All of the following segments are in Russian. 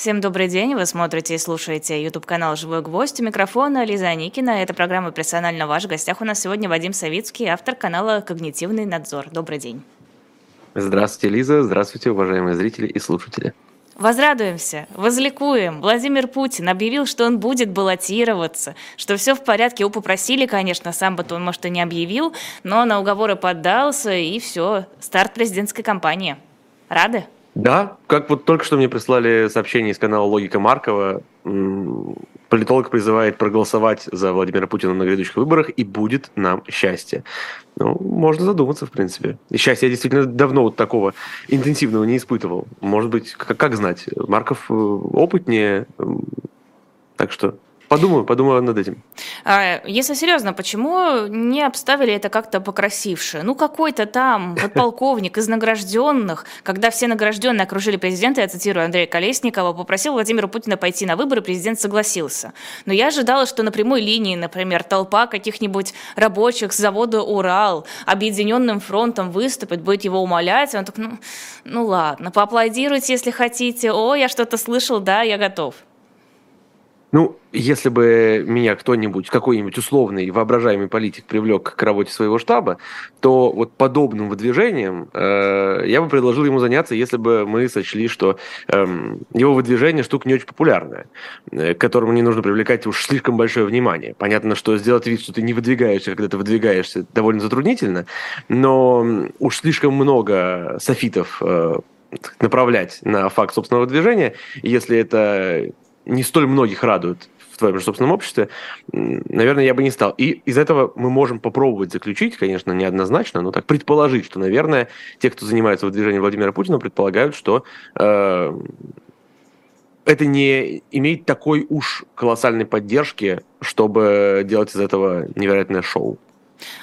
Всем добрый день. Вы смотрите и слушаете YouTube-канал «Живой гвоздь». У микрофона Лиза Никина. Это программа «Персонально ваш». В гостях у нас сегодня Вадим Савицкий, автор канала «Когнитивный надзор». Добрый день. Здравствуйте, Лиза. Здравствуйте, уважаемые зрители и слушатели. Возрадуемся, возликуем. Владимир Путин объявил, что он будет баллотироваться, что все в порядке. Его попросили, конечно, сам бы он, может, и не объявил, но на уговоры поддался, и все, старт президентской кампании. Рады? Да, как вот только что мне прислали сообщение из канала Логика Маркова, политолог призывает проголосовать за Владимира Путина на грядущих выборах, и будет нам счастье. Ну, можно задуматься, в принципе. И счастье я действительно давно вот такого интенсивного не испытывал. Может быть, как, как знать, Марков э, опытнее, так что Подумаю, подумаю над этим. А, если серьезно, почему не обставили это как-то покрасивше? Ну, какой-то там подполковник из награжденных, когда все награжденные окружили президента, я цитирую Андрея Колесникова, попросил Владимира Путина пойти на выборы, президент согласился. Но я ожидала, что на прямой линии, например, толпа каких-нибудь рабочих с завода «Урал» объединенным фронтом выступит, будет его умолять. Он так, ну, ну ладно, поаплодируйте, если хотите. О, я что-то слышал, да, я готов. Ну, если бы меня кто-нибудь, какой-нибудь условный воображаемый политик привлек к работе своего штаба, то вот подобным выдвижением э, я бы предложил ему заняться, если бы мы сочли, что э, его выдвижение штука не очень популярная, э, к которому не нужно привлекать уж слишком большое внимание. Понятно, что сделать вид, что ты не выдвигаешься, когда ты выдвигаешься, довольно затруднительно, но уж слишком много софитов э, направлять на факт собственного движения, если это не столь многих радует в твоем же собственном обществе, наверное, я бы не стал. И из этого мы можем попробовать заключить, конечно, неоднозначно, но так предположить, что, наверное, те, кто занимается выдвижением Владимира Путина, предполагают, что э, это не имеет такой уж колоссальной поддержки, чтобы делать из этого невероятное шоу.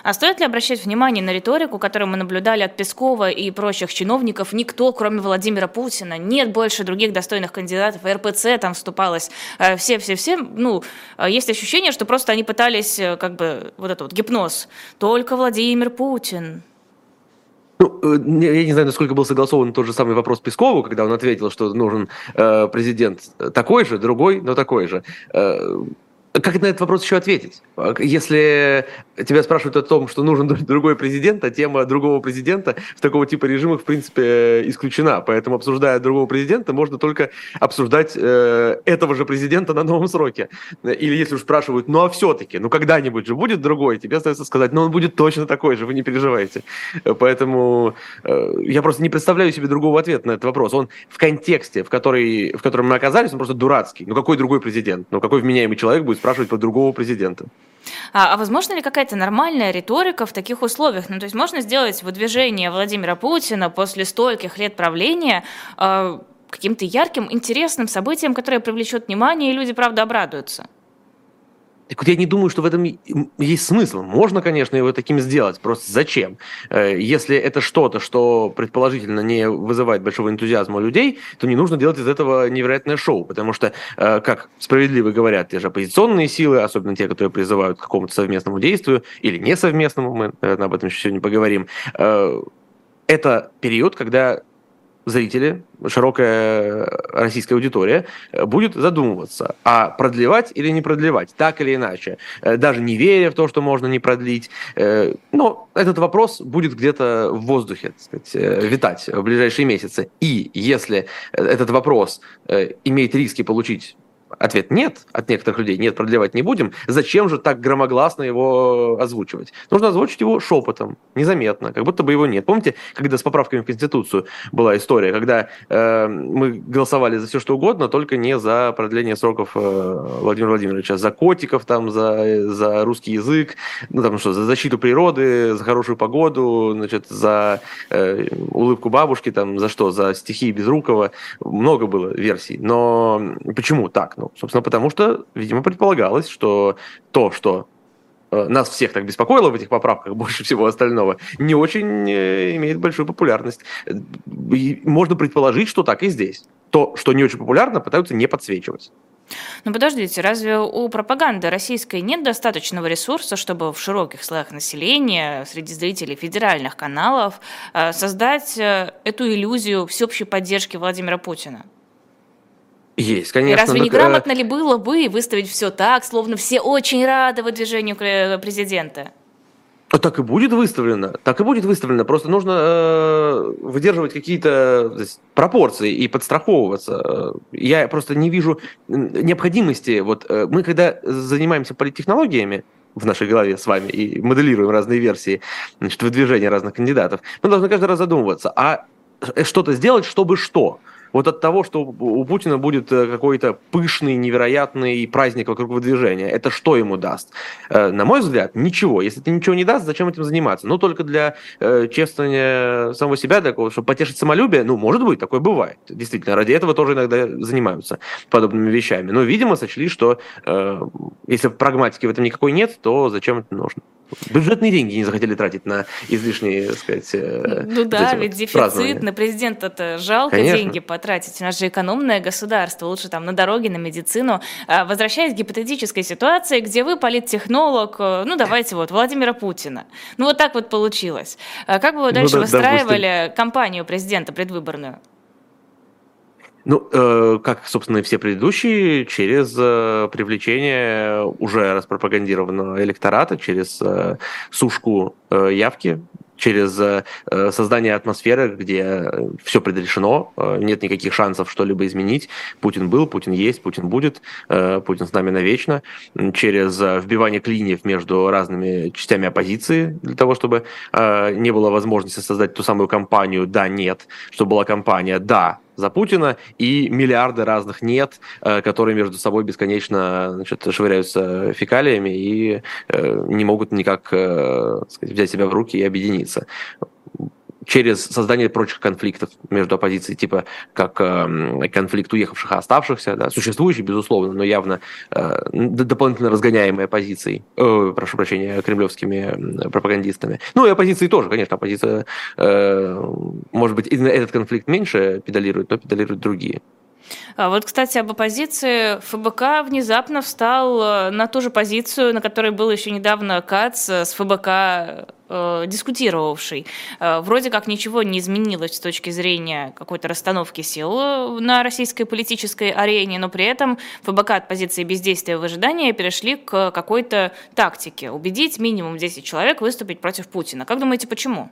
А стоит ли обращать внимание на риторику, которую мы наблюдали от Пескова и прочих чиновников? Никто, кроме Владимира Путина, нет больше других достойных кандидатов. РПЦ там вступалось. Все-все-все. Э, ну, э, есть ощущение, что просто они пытались, э, как бы, вот это вот гипноз. Только Владимир Путин. Ну, я не знаю, насколько был согласован тот же самый вопрос Пескову, когда он ответил, что нужен э, президент такой же, другой, но такой же. Э, как на этот вопрос еще ответить? Если тебя спрашивают о том, что нужен другой президент, а тема другого президента в такого типа режимах, в принципе, исключена. Поэтому, обсуждая другого президента, можно только обсуждать э, этого же президента на новом сроке. Или если уж спрашивают, ну а все-таки, ну когда-нибудь же будет другой, тебе остается сказать, ну он будет точно такой же, вы не переживайте. Поэтому э, я просто не представляю себе другого ответа на этот вопрос. Он в контексте, в, который, в котором мы оказались, он просто дурацкий. Ну какой другой президент? Ну какой вменяемый человек будет спрашивать про другого президента? А, а возможно ли какая-то нормальная риторика в таких условиях? Ну, то есть можно сделать выдвижение Владимира Путина после стольких лет правления э, каким-то ярким, интересным событием, которое привлечет внимание, и люди, правда, обрадуются? Так вот я не думаю, что в этом есть смысл. Можно, конечно, его таким сделать, просто зачем? Э, если это что-то, что предположительно не вызывает большого энтузиазма у людей, то не нужно делать из этого невероятное шоу, потому что, э, как справедливо говорят те же оппозиционные силы, особенно те, которые призывают к какому-то совместному действию или несовместному, мы наверное, об этом еще сегодня поговорим, э, это период, когда зрители, широкая российская аудитория э, будет задумываться, а продлевать или не продлевать, так или иначе, э, даже не веря в то, что можно не продлить. Э, но этот вопрос будет где-то в воздухе так сказать, витать в ближайшие месяцы. И если этот вопрос имеет риски получить Ответ нет от некоторых людей, нет, продлевать не будем. Зачем же так громогласно его озвучивать? Нужно озвучить его шепотом, незаметно, как будто бы его нет. Помните, когда с поправками в Конституцию была история, когда э, мы голосовали за все что угодно, только не за продление сроков э, Владимира Владимировича, за котиков, там, за, за русский язык, ну там что, за защиту природы, за хорошую погоду, значит, за э, улыбку бабушки, там, за что, за стихи Безрукова. Много было версий. Но почему так? Ну, собственно, потому что, видимо, предполагалось, что то, что э, нас всех так беспокоило в этих поправках больше всего остального, не очень э, имеет большую популярность. И можно предположить, что так и здесь. То, что не очень популярно, пытаются не подсвечивать. Ну подождите, разве у пропаганды российской нет достаточного ресурса, чтобы в широких слоях населения, среди зрителей федеральных каналов, э, создать эту иллюзию всеобщей поддержки Владимира Путина? Есть, конечно. И разве не грамотно ли было бы выставить все так, словно все очень рады выдвижению президента? А так и будет выставлено, так и будет выставлено. Просто нужно э, выдерживать какие-то пропорции и подстраховываться. Я просто не вижу необходимости. Вот э, мы когда занимаемся политтехнологиями в нашей голове с вами и моделируем разные версии значит, выдвижения разных кандидатов, мы должны каждый раз задумываться, а что-то сделать, чтобы что? Вот от того, что у Путина будет э, какой-то пышный, невероятный праздник вокруг выдвижения, это что ему даст? Э, на мой взгляд, ничего. Если это ничего не даст, зачем этим заниматься? Ну, только для э, чествования самого себя, для того, чтобы потешить самолюбие, ну, может быть, такое бывает. Действительно, ради этого тоже иногда занимаются подобными вещами. Но, видимо, сочли, что если прагматики в этом никакой нет, то зачем это нужно? Бюджетные деньги не захотели тратить на излишние, так сказать, Ну да, ведь дефицит, на президента-то жалко Конечно. деньги потратить. У нас же экономное государство, лучше там на дороги, на медицину. А, возвращаясь к гипотетической ситуации, где вы политтехнолог, э, ну давайте вот, Владимира Путина. Ну вот так вот получилось. А как бы вы ну дальше ну, да, выстраивали допустим. кампанию президента предвыборную? Ну, э, как, собственно, и все предыдущие, через э, привлечение уже распропагандированного электората, через э, сушку э, явки, через э, создание атмосферы, где все предрешено, э, нет никаких шансов что-либо изменить. Путин был, Путин есть, Путин будет, э, Путин с нами навечно. Через вбивание клиньев между разными частями оппозиции, для того, чтобы не было возможности создать ту самую кампанию «да-нет», чтобы была кампания «да», за Путина и миллиарды разных нет, которые между собой бесконечно значит, швыряются фекалиями и не могут никак сказать, взять себя в руки и объединиться через создание прочих конфликтов между оппозицией, типа как э, конфликт уехавших и оставшихся, да, существующий, безусловно, но явно э, дополнительно разгоняемый оппозицией, э, прошу прощения, кремлевскими пропагандистами. Ну и оппозиции тоже, конечно, оппозиция, э, может быть, этот конфликт меньше педалирует, но педалируют другие. А вот, кстати, об оппозиции. ФБК внезапно встал э, на ту же позицию, на которой был еще недавно КАЦ с ФБК э, дискутировавший. Э, вроде как ничего не изменилось с точки зрения какой-то расстановки сил на российской политической арене, но при этом ФБК от позиции бездействия и выжидания перешли к какой-то тактике. Убедить минимум 10 человек выступить против Путина. Как думаете, почему?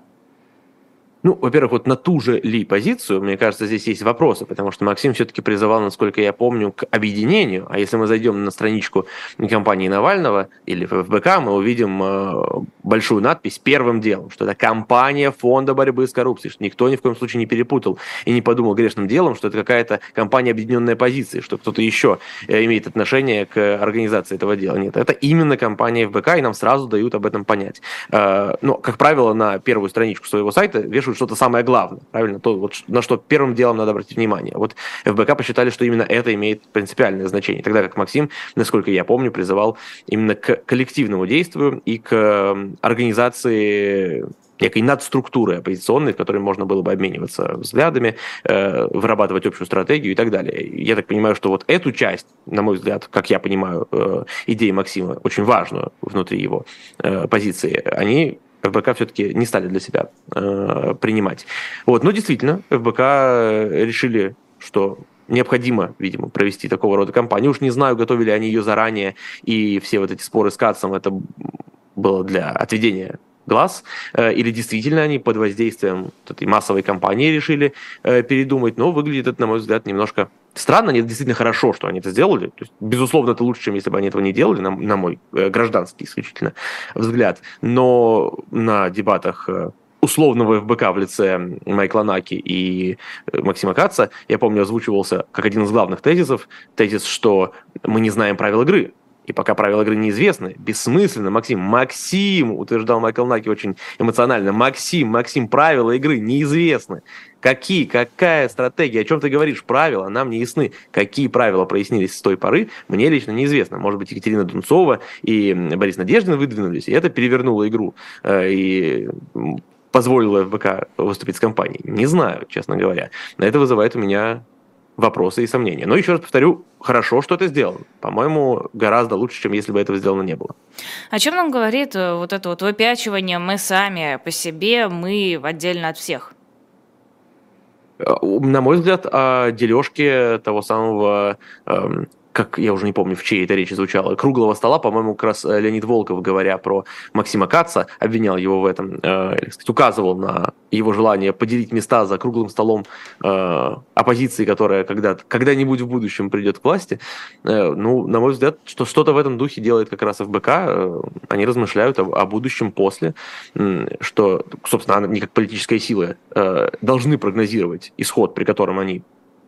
Ну, во-первых, вот на ту же ли позицию, мне кажется, здесь есть вопросы, потому что Максим все-таки призывал, насколько я помню, к объединению. А если мы зайдем на страничку компании Навального или ФБК, мы увидим э, большую надпись «Первым делом», что это компания Фонда борьбы с коррупцией, что никто ни в коем случае не перепутал и не подумал грешным делом, что это какая-то компания объединенной позиции, что кто-то еще э, имеет отношение к организации этого дела. Нет, это именно компания ФБК, и нам сразу дают об этом понять. Э, но, как правило, на первую страничку своего сайта вешают что-то самое главное, правильно? То, вот, на что первым делом надо обратить внимание. Вот ФБК посчитали, что именно это имеет принципиальное значение, тогда как Максим, насколько я помню, призывал именно к коллективному действию и к организации некой надструктуры оппозиционной, в которой можно было бы обмениваться взглядами, э, вырабатывать общую стратегию и так далее. Я так понимаю, что вот эту часть, на мой взгляд, как я понимаю, э, идеи Максима, очень важную внутри его э, позиции, они ФБК все-таки не стали для себя э, принимать. Вот, но действительно, ФБК решили, что необходимо, видимо, провести такого рода кампанию. Уж не знаю, готовили они ее заранее, и все вот эти споры с Кацом, это было для отведения глаз, э, или действительно они под воздействием этой массовой кампании решили э, передумать, но выглядит это, на мой взгляд, немножко странно, это действительно хорошо, что они это сделали. То есть, безусловно, это лучше, чем если бы они этого не делали, на, на мой э, гражданский исключительно взгляд. Но на дебатах условного ФБК в лице Майкла Наки и Максима Каца, я помню, озвучивался как один из главных тезисов, тезис, что мы не знаем правил игры. И пока правила игры неизвестны, бессмысленно, Максим, Максим, утверждал Майкл Наки очень эмоционально, Максим, Максим, правила игры неизвестны. Какие, какая стратегия, о чем ты говоришь, правила нам не ясны. Какие правила прояснились с той поры, мне лично неизвестно. Может быть, Екатерина Дунцова и Борис Надеждин выдвинулись, и это перевернуло игру. Э, и позволило ФБК выступить с компанией. Не знаю, честно говоря. Но это вызывает у меня вопросы и сомнения. Но еще раз повторю, хорошо, что это сделано. По-моему, гораздо лучше, чем если бы этого сделано не было. О чем нам говорит э, вот это вот выпячивание «мы сами по себе, мы отдельно от всех»? На мой взгляд, о дележке того самого эм, как я уже не помню, в чьей это речи звучало, круглого стола, по-моему, как раз э, Леонид Волков, говоря про Максима Каца, обвинял его в этом, э, сказать, указывал на его желание поделить места за круглым столом э, оппозиции, которая когда когда-нибудь в будущем придет к власти. Э, ну, на мой взгляд, что что-то в этом духе делает как раз ФБК. Э, они размышляют о, о будущем после, э, что, собственно, они как политическая сила э, должны прогнозировать исход, при котором они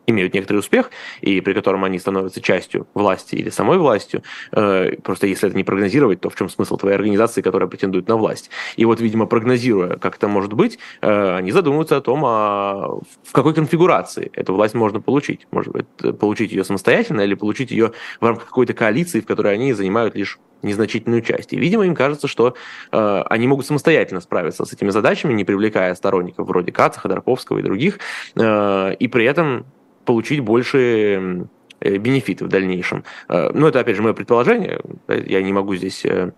имеют некоторый успех, и при котором они становятся частью власти или самой властью. Э, просто если это не прогнозировать, то в чем смысл твоей организации, которая претендует на власть? И вот, видимо, прогнозируя, как это может быть, э, они задумываются о том, а в какой конфигурации эту власть можно получить. Может быть, получить ее самостоятельно или получить ее в рамках какой-то коалиции, в которой они занимают лишь незначительную часть. И, видимо, им кажется, что э, они могут самостоятельно справиться с этими задачами, не привлекая сторонников вроде Каца, Ходорковского и других, э, и при этом получить больше э, бенефиты в дальнейшем. Э, но это, опять же, мое предположение. Я не могу здесь э,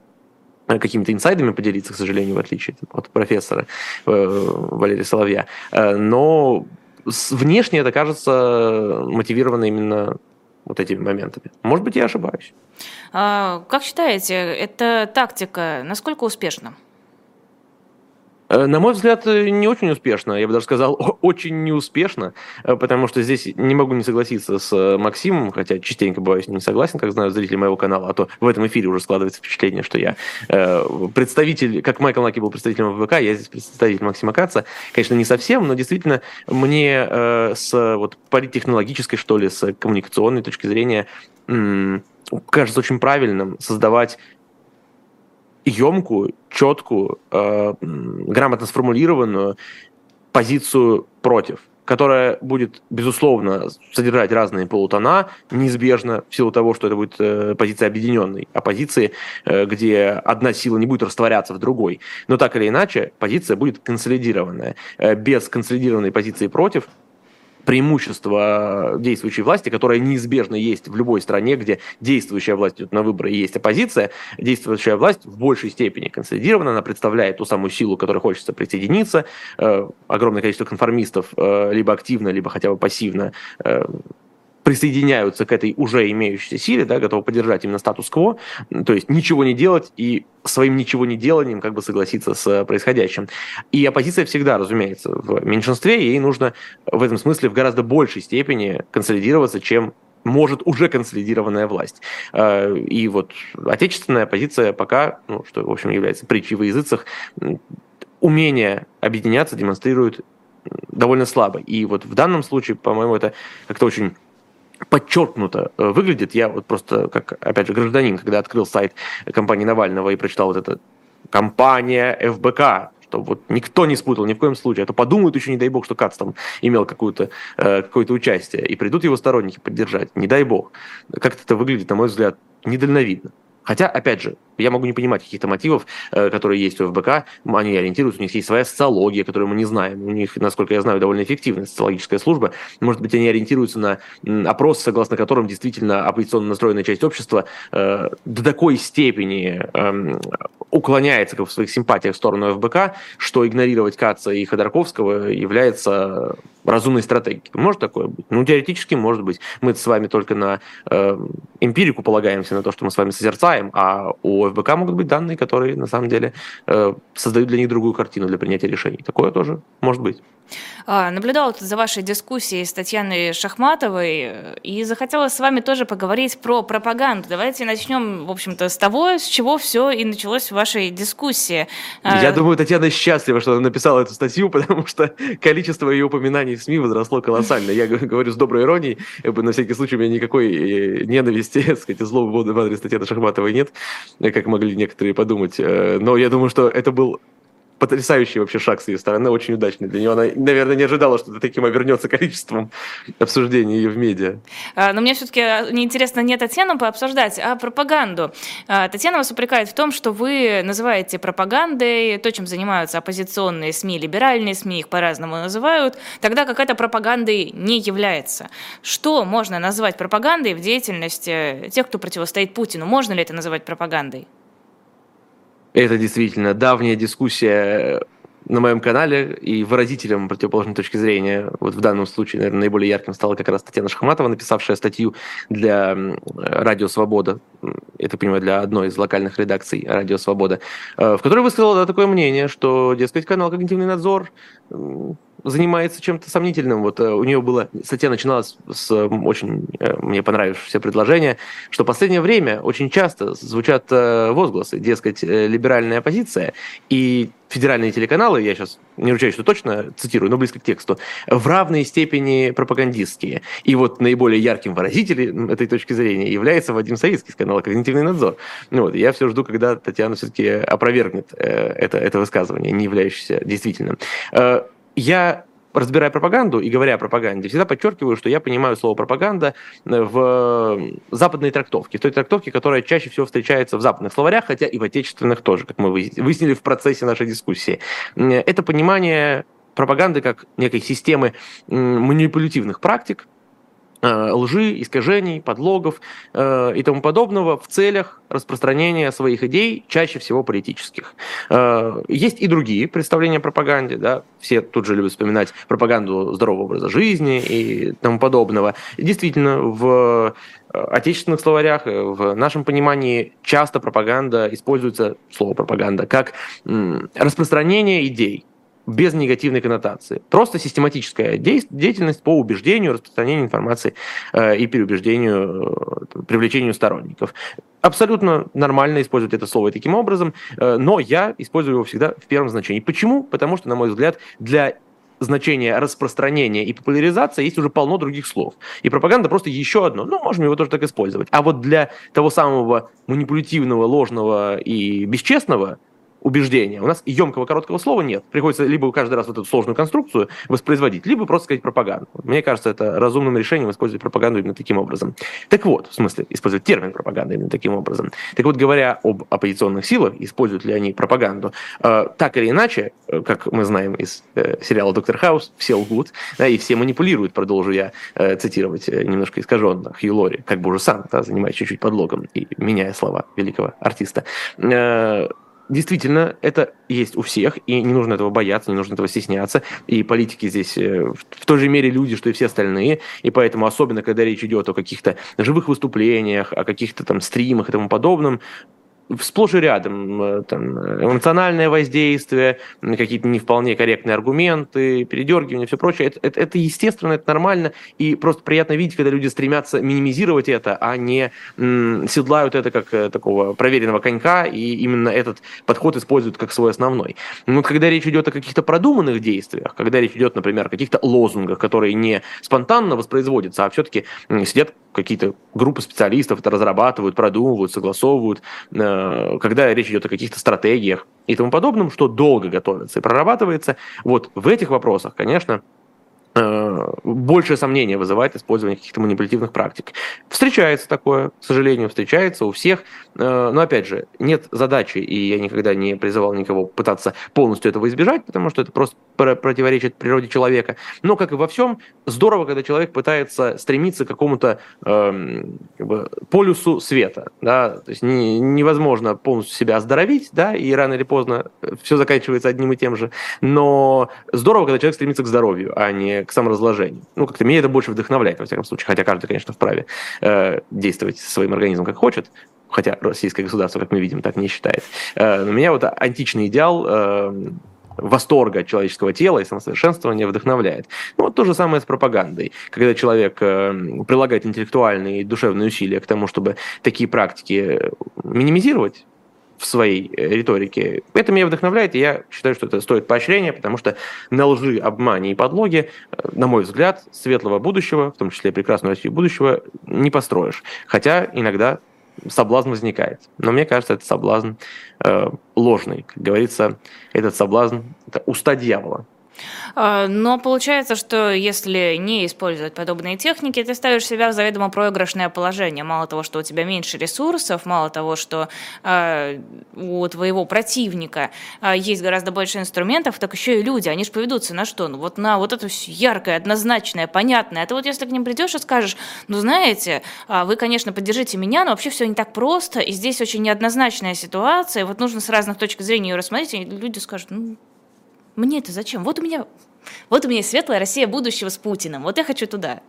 какими-то инсайдами поделиться, к сожалению, в отличие от профессора Валерия Соловья. Но внешне это кажется мотивировано именно вот этими моментами. Может быть, я ошибаюсь. А, как считаете, эта тактика насколько успешна? Э, на мой взгляд, э, не очень успешно, я бы даже сказал, очень неуспешно, э, потому что здесь не могу не согласиться с Максимом, хотя частенько бываю не согласен, как знают зрители моего канала, а то в этом эфире уже складывается впечатление, что я представитель, как Майкл Наки был представителем ВВК, я здесь представитель Максима Каца. Конечно, не совсем, но действительно мне с вот политтехнологической, что ли, с коммуникационной точки зрения кажется очень правильным создавать емкую, четкую, э, грамотно сформулированную позицию против, которая будет, безусловно, содержать разные полутона, неизбежно, в силу того, что это будет э, позиция объединенной оппозиции, э, где одна сила не будет растворяться в другой. Но так или иначе, позиция будет консолидированная. Э, без консолидированной позиции против преимущество действующей власти, которое неизбежно есть в любой стране, где действующая власть идет на выборы и есть оппозиция, действующая власть в большей степени консолидирована, она представляет ту самую силу, которой хочется присоединиться. Э, огромное количество конформистов э, либо активно, либо хотя бы пассивно э, присоединяются к этой уже имеющейся силе, да, готовы поддержать именно статус-кво, то есть ничего не делать и своим ничего не деланием как бы согласиться с происходящим. И оппозиция всегда, разумеется, в меньшинстве, ей нужно в этом смысле в гораздо большей степени консолидироваться, чем может уже консолидированная власть. А, и вот отечественная оппозиция пока, ну, что, в общем, является притчей во языцах, умение объединяться демонстрирует довольно слабо. И вот в данном случае, по-моему, это как-то очень подчеркнуто э, выглядит. Я вот просто, как, опять же, гражданин, когда открыл сайт компании Навального и прочитал вот это компания ФБК, чтобы вот никто не спутал ни в коем случае, а то подумают еще, не дай бог, что Кац там имел какое-то э, какое участие, и придут его сторонники поддержать, не дай бог. Как это выглядит, на мой взгляд, недальновидно. Хотя, опять же, я могу не понимать каких-то мотивов, э, которые есть у ФБК, они ориентируются, у них есть своя социология, которую мы не знаем. У них, насколько я знаю, довольно эффективная социологическая служба. Может быть, они ориентируются на опрос, согласно которым действительно оппозиционно настроенная часть общества э, до такой степени э, уклоняется в своих симпатиях в сторону ФБК, что игнорировать Каца и Ходорковского является разумной стратегией. Может такое быть? Ну, теоретически может быть. Мы с вами только на э, эмпирику полагаемся, на то, что мы с вами созерцаем, а у ФБК могут быть данные, которые на самом деле э, создают для них другую картину для принятия решений. Такое тоже может быть. А, наблюдала за вашей дискуссией с Татьяной Шахматовой э, и захотела с вами тоже поговорить про пропаганду. Давайте начнем, в общем-то, с того, с чего все и началось в вашей дискуссии. Я думаю, Татьяна счастлива, что она написала эту статью, потому что количество ее упоминаний в СМИ возросло колоссально. Я говорю с доброй иронией, на всякий случай у меня никакой э, ненависти, так сказать, злого в адрес Татьяны Шахматовой нет, как могли некоторые подумать. Э, но я думаю, что это был потрясающий вообще шаг с ее стороны, очень удачный для нее. Она, наверное, не ожидала, что это таким обернется количеством обсуждений ее в медиа. А, но мне все-таки а, неинтересно не Татьяну пообсуждать, а пропаганду. А, Татьяна вас упрекает в том, что вы называете пропагандой то, чем занимаются оппозиционные СМИ, либеральные СМИ, их по-разному называют, тогда как это пропагандой не является. Что можно назвать пропагандой в деятельности тех, кто противостоит Путину? Можно ли это называть пропагандой? Это действительно давняя дискуссия на моем канале и выразителем противоположной точки зрения, вот в данном случае, наверное, наиболее ярким стала как раз Татьяна Шахматова, написавшая статью для Радио Свобода, это понимаю, для одной из локальных редакций Радио Свобода, э, в которой высказала да, такое мнение, что, дескать, канал «Когнитивный надзор» занимается чем-то сомнительным. Вот э, у нее было, статья начиналась с очень э, мне понравившегося предложения, что в последнее время очень часто звучат э, возгласы, дескать, либеральная оппозиция и федеральные телеканалы, я сейчас не ручаюсь, что точно цитирую, но близко к тексту, в равной степени пропагандистские. И вот наиболее ярким выразителем этой точки зрения является Вадим Савицкий с канала «Когнитивный надзор». Ну вот, я все жду, когда Татьяна все-таки опровергнет это, это высказывание, не являющееся действительным я разбирая пропаганду и говоря о пропаганде, всегда подчеркиваю, что я понимаю слово пропаганда в западной трактовке, в той трактовке, которая чаще всего встречается в западных словарях, хотя и в отечественных тоже, как мы выяснили в процессе нашей дискуссии. Это понимание пропаганды как некой системы манипулятивных практик, лжи, искажений, подлогов э, и тому подобного в целях распространения своих идей, чаще всего политических. Э, есть и другие представления о пропаганде, да, все тут же любят вспоминать пропаганду здорового образа жизни и тому подобного. действительно, в отечественных словарях, в нашем понимании часто пропаганда используется, слово пропаганда, как распространение идей, без негативной коннотации. Просто систематическая деятельность по убеждению, распространению информации э, и переубеждению, э, привлечению сторонников. Абсолютно нормально использовать это слово таким образом, э, но я использую его всегда в первом значении. Почему? Потому что, на мой взгляд, для значения распространения и популяризации есть уже полно других слов. И пропаганда просто еще одно. Ну, можем его тоже так использовать. А вот для того самого манипулятивного, ложного и бесчестного – убеждения. У нас емкого короткого слова нет. Приходится либо каждый раз вот эту сложную конструкцию воспроизводить, либо просто сказать пропаганду. Мне кажется, это разумным решением использовать пропаганду именно таким образом. Так вот, в смысле, использовать термин пропаганда именно таким образом. Так вот, говоря об оппозиционных силах, используют ли они пропаганду, э, так или иначе, э, как мы знаем из э, сериала «Доктор Хаус», все лгут, да, и все манипулируют, продолжу я э, цитировать э, немножко искаженно Хью Лори, как бы сам, да, занимаясь чуть-чуть подлогом и меняя слова великого артиста. Э, действительно, это есть у всех, и не нужно этого бояться, не нужно этого стесняться. И политики здесь э, в той же мере люди, что и все остальные. И поэтому, особенно когда речь идет о каких-то живых выступлениях, о каких-то там стримах и тому подобном, сплошь и рядом э, там, эмоциональное воздействие, какие-то не вполне корректные аргументы, передергивания, все прочее. Это, это, это естественно, это нормально, и просто приятно видеть, когда люди стремятся минимизировать это, а не м, седлают это как э, такого проверенного конька, и именно этот подход используют как свой основной. Но когда речь идет о каких-то продуманных действиях, когда речь идет, например, о каких-то лозунгах, которые не спонтанно воспроизводятся, а все-таки сидят какие-то группы специалистов это разрабатывают, продумывают, согласовывают, э, когда речь идет о каких-то стратегиях и тому подобном, что долго готовится и прорабатывается. Вот в этих вопросах, конечно, Э, большее сомнение вызывает использование каких-то манипулятивных практик. Встречается такое, к сожалению, встречается у всех, э, но опять же, нет задачи, и я никогда не призывал никого пытаться полностью этого избежать, потому что это просто противоречит природе человека. Но, как и во всем, здорово, когда человек пытается стремиться к какому-то э, как бы, полюсу света. Да? То есть не, невозможно полностью себя оздоровить, да, и рано или поздно все заканчивается одним и тем же. Но здорово, когда человек стремится к здоровью, а не к саморазложению. Ну, как-то меня это больше вдохновляет, во всяком случае. Хотя каждый, конечно, вправе э, действовать своим организмом как хочет, хотя российское государство, как мы видим, так не считает. Э, но меня вот античный идеал э, восторга человеческого тела и самосовершенствования вдохновляет. Ну, вот то же самое с пропагандой. Когда человек э, прилагает интеллектуальные и душевные усилия к тому, чтобы такие практики минимизировать, в своей э, риторике. Это меня вдохновляет, и я считаю, что это стоит поощрения, потому что на лжи, обмане и подлоге, э, на мой взгляд, светлого будущего, в том числе прекрасного Россию будущего, не построишь. Хотя иногда соблазн возникает. Но мне кажется, это соблазн э, ложный. Как говорится, этот соблазн – это уста дьявола. А, но получается, что если не использовать подобные техники, ты ставишь себя в заведомо проигрышное положение. Мало того, что у тебя меньше ресурсов, мало того, что э, у твоего противника э, есть гораздо больше инструментов, так еще и люди, они же поведутся на что? Ну вот на вот это яркое, однозначное, понятное. Ты вот если к ним придешь и скажешь, ну знаете, вы, конечно, поддержите меня, но вообще все не так просто, и здесь очень неоднозначная ситуация, вот нужно с разных точек зрения ее рассмотреть, и люди скажут, ну Мне это зачем? Вот у меня, вот у меня светлая Россия будущего с Путиным. Вот я хочу туда.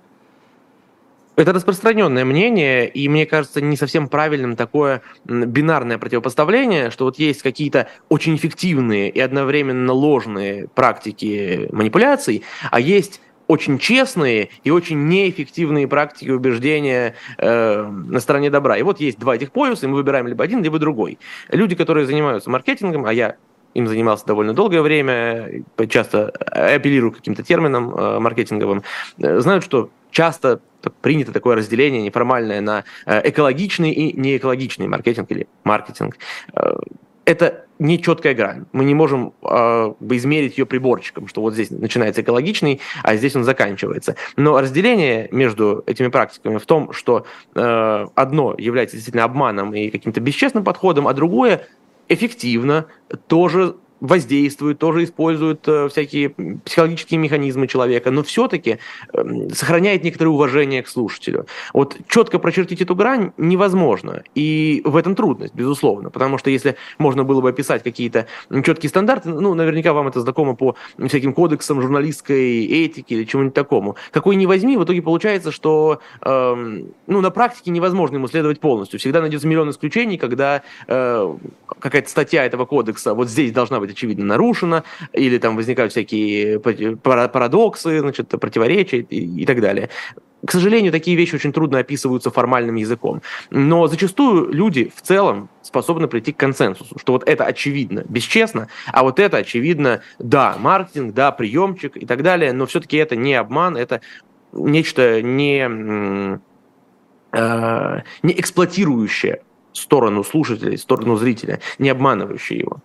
Это распространенное мнение, и мне кажется не совсем правильным такое бинарное противопоставление, что вот есть какие-то очень эффективные и одновременно ложные практики манипуляций, а есть очень честные и очень неэффективные практики убеждения э, на стороне добра. И вот есть два этих полюса, и мы выбираем либо один, либо другой. Люди, которые занимаются маркетингом, а я им занимался довольно долгое время, часто апеллирую к каким-то терминам э, маркетинговым, э, знают, что часто принято такое разделение неформальное на э, экологичный и неэкологичный маркетинг или маркетинг. Э, это не четкая грань. Мы не можем э, измерить ее приборчиком, что вот здесь начинается экологичный, а здесь он заканчивается. Но разделение между этими практиками в том, что э, одно является действительно обманом и каким-то бесчестным подходом, а другое эффективно тоже воздействует, тоже использует э, всякие психологические механизмы человека, но все-таки э, сохраняет некоторое уважение к слушателю. Вот четко прочертить эту грань невозможно, и в этом трудность, безусловно, потому что если можно было бы описать какие-то четкие стандарты, ну, наверняка вам это знакомо по всяким кодексам журналистской этики или чему-нибудь такому. Какой не возьми, в итоге получается, что э, ну, на практике невозможно ему следовать полностью. Всегда найдется миллион исключений, когда э, какая-то статья этого кодекса вот здесь должна быть быть очевидно нарушено, или там возникают всякие парадоксы, значит, противоречия и, и так далее. К сожалению, такие вещи очень трудно описываются формальным языком. Но зачастую люди в целом способны прийти к консенсусу, что вот это очевидно бесчестно, а вот это очевидно, да, маркетинг, да, приемчик и так далее, но все-таки это не обман, это нечто не, э, не эксплуатирующее сторону слушателя, сторону зрителя, не обманывающее его.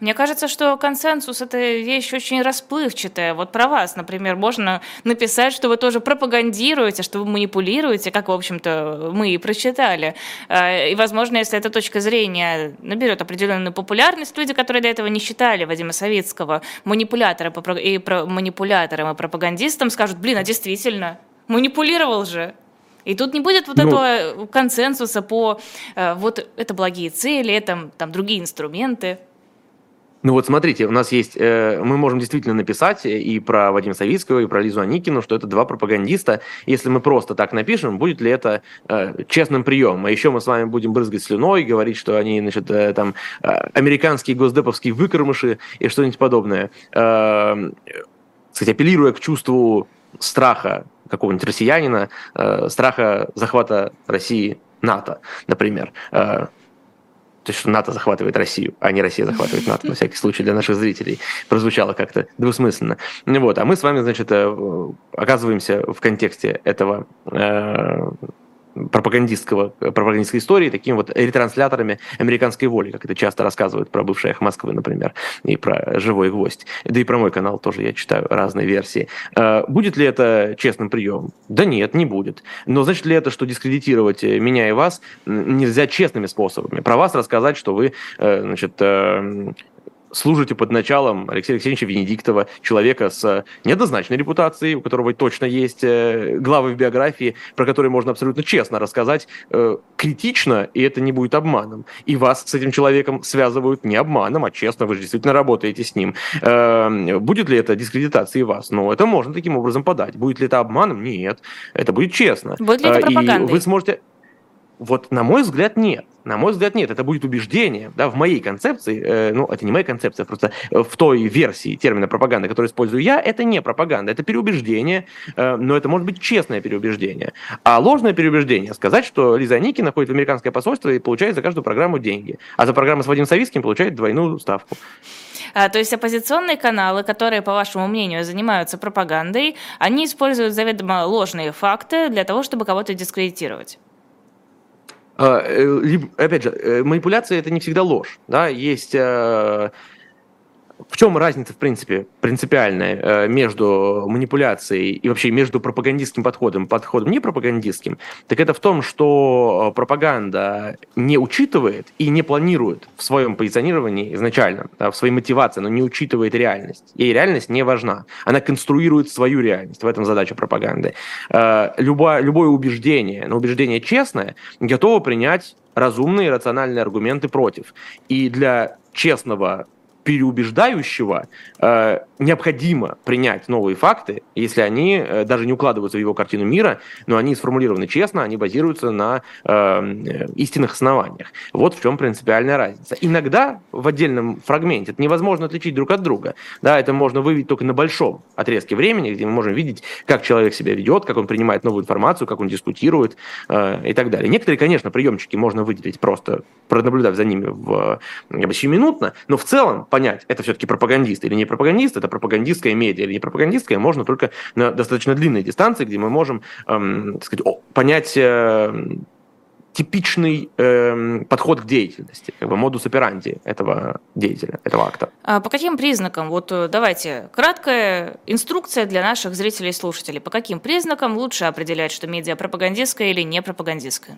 Мне кажется, что консенсус – это вещь очень расплывчатая. Вот про вас, например, можно написать, что вы тоже пропагандируете, что вы манипулируете, как, в общем-то, мы и прочитали. А, и, возможно, если эта точка зрения наберет определенную популярность, люди, которые до этого не считали Вадима Савицкого манипулятором и манипулятором и пропагандистом, скажут, блин, а действительно, манипулировал же. И тут не будет вот ну, этого консенсуса по э, вот это благие цели, это там другие инструменты. Ну вот смотрите, у нас есть, э, мы можем действительно написать и про Вадима Савицкого, и про Лизу Аникину, что это два пропагандиста. Если мы просто так напишем, будет ли это э, честным приемом? А еще мы с вами будем брызгать слюной, говорить, что они, значит, э, там, э, американские госдеповские выкормыши и что-нибудь подобное. Э, кстати, апеллируя к чувству страха какого-нибудь россиянина, э, страха захвата России НАТО, например. Э, то есть, что НАТО захватывает Россию, а не Россия захватывает НАТО, на всякий случай для наших зрителей. Прозвучало как-то двусмысленно. Вот, а мы с вами, значит, э, оказываемся в контексте этого э, пропагандистского, пропагандистской истории такими вот ретрансляторами американской воли, как это часто рассказывают про бывший эхо Москвы, например, и про «Живой гвоздь». Да и про мой канал тоже я читаю разные версии. А, будет ли это честным приемом? Да нет, не будет. Но значит ли это, что дискредитировать меня и вас нельзя честными способами? Про вас рассказать, что вы э, значит, э, служите под началом Алексея Алексеевича Венедиктова, человека с неоднозначной репутацией, у которого точно есть э, главы в биографии, про которые можно абсолютно честно рассказать, э, критично, и это не будет обманом. И вас с этим человеком связывают не обманом, а честно, вы же действительно работаете с ним. Э, будет ли это дискредитацией вас? Ну, это можно таким образом подать. Будет ли это обманом? Нет. Это будет честно. Будет ли это пропагандой? И вы сможете... Вот, на мой взгляд, нет. На мой взгляд, нет. Это будет убеждение. Да, в моей концепции, э, ну, это не моя концепция, просто э, в той версии термина пропаганда, которую использую я, это не пропаганда, это переубеждение, э, но это может быть честное переубеждение. А ложное переубеждение сказать, что Лиза Никина ходит в американское посольство и получает за каждую программу деньги, а за программу с Вадимом Савицким получает двойную ставку. А, то есть оппозиционные каналы, которые, по вашему мнению, занимаются пропагандой, они используют заведомо ложные факты для того, чтобы кого-то дискредитировать. А, э, опять же, э, манипуляция это не всегда ложь. Да? Есть э, в чем разница, в принципе, принципиальная э, между манипуляцией и вообще между пропагандистским подходом и подходом не пропагандистским? Так это в том, что э, пропаганда не учитывает и не планирует в своем позиционировании изначально, в своей мотивации, но не учитывает реальность. Ей реальность не важна. Она конструирует свою реальность. В этом задача пропаганды. Э, любое, любое убеждение, но убеждение честное, готово принять разумные рациональные аргументы против. И для честного переубеждающего э, необходимо принять новые факты, если они э, даже не укладываются в его картину мира, но они сформулированы честно, они базируются на э, истинных основаниях. Вот в чем принципиальная разница. Иногда в отдельном фрагменте это невозможно отличить друг от друга. Да, это можно выявить только на большом отрезке времени, где мы можем видеть, как человек себя ведет, как он принимает новую информацию, как он дискутирует э, и так далее. Некоторые, конечно, приемчики можно выделить просто пронаблюдав за ними в, как бы, но в целом понять, это все-таки пропагандист или не пропагандист, это пропагандистская медиа или не пропагандистская, можно только на достаточно длинной дистанции, где мы можем эм, так сказать, понять э, типичный э, подход к деятельности, как бы модус операнди этого деятеля, этого акта. А по каким признакам, вот э, давайте, краткая инструкция для наших зрителей и слушателей, по каким признакам лучше определять, что медиа пропагандистская или не пропагандистская?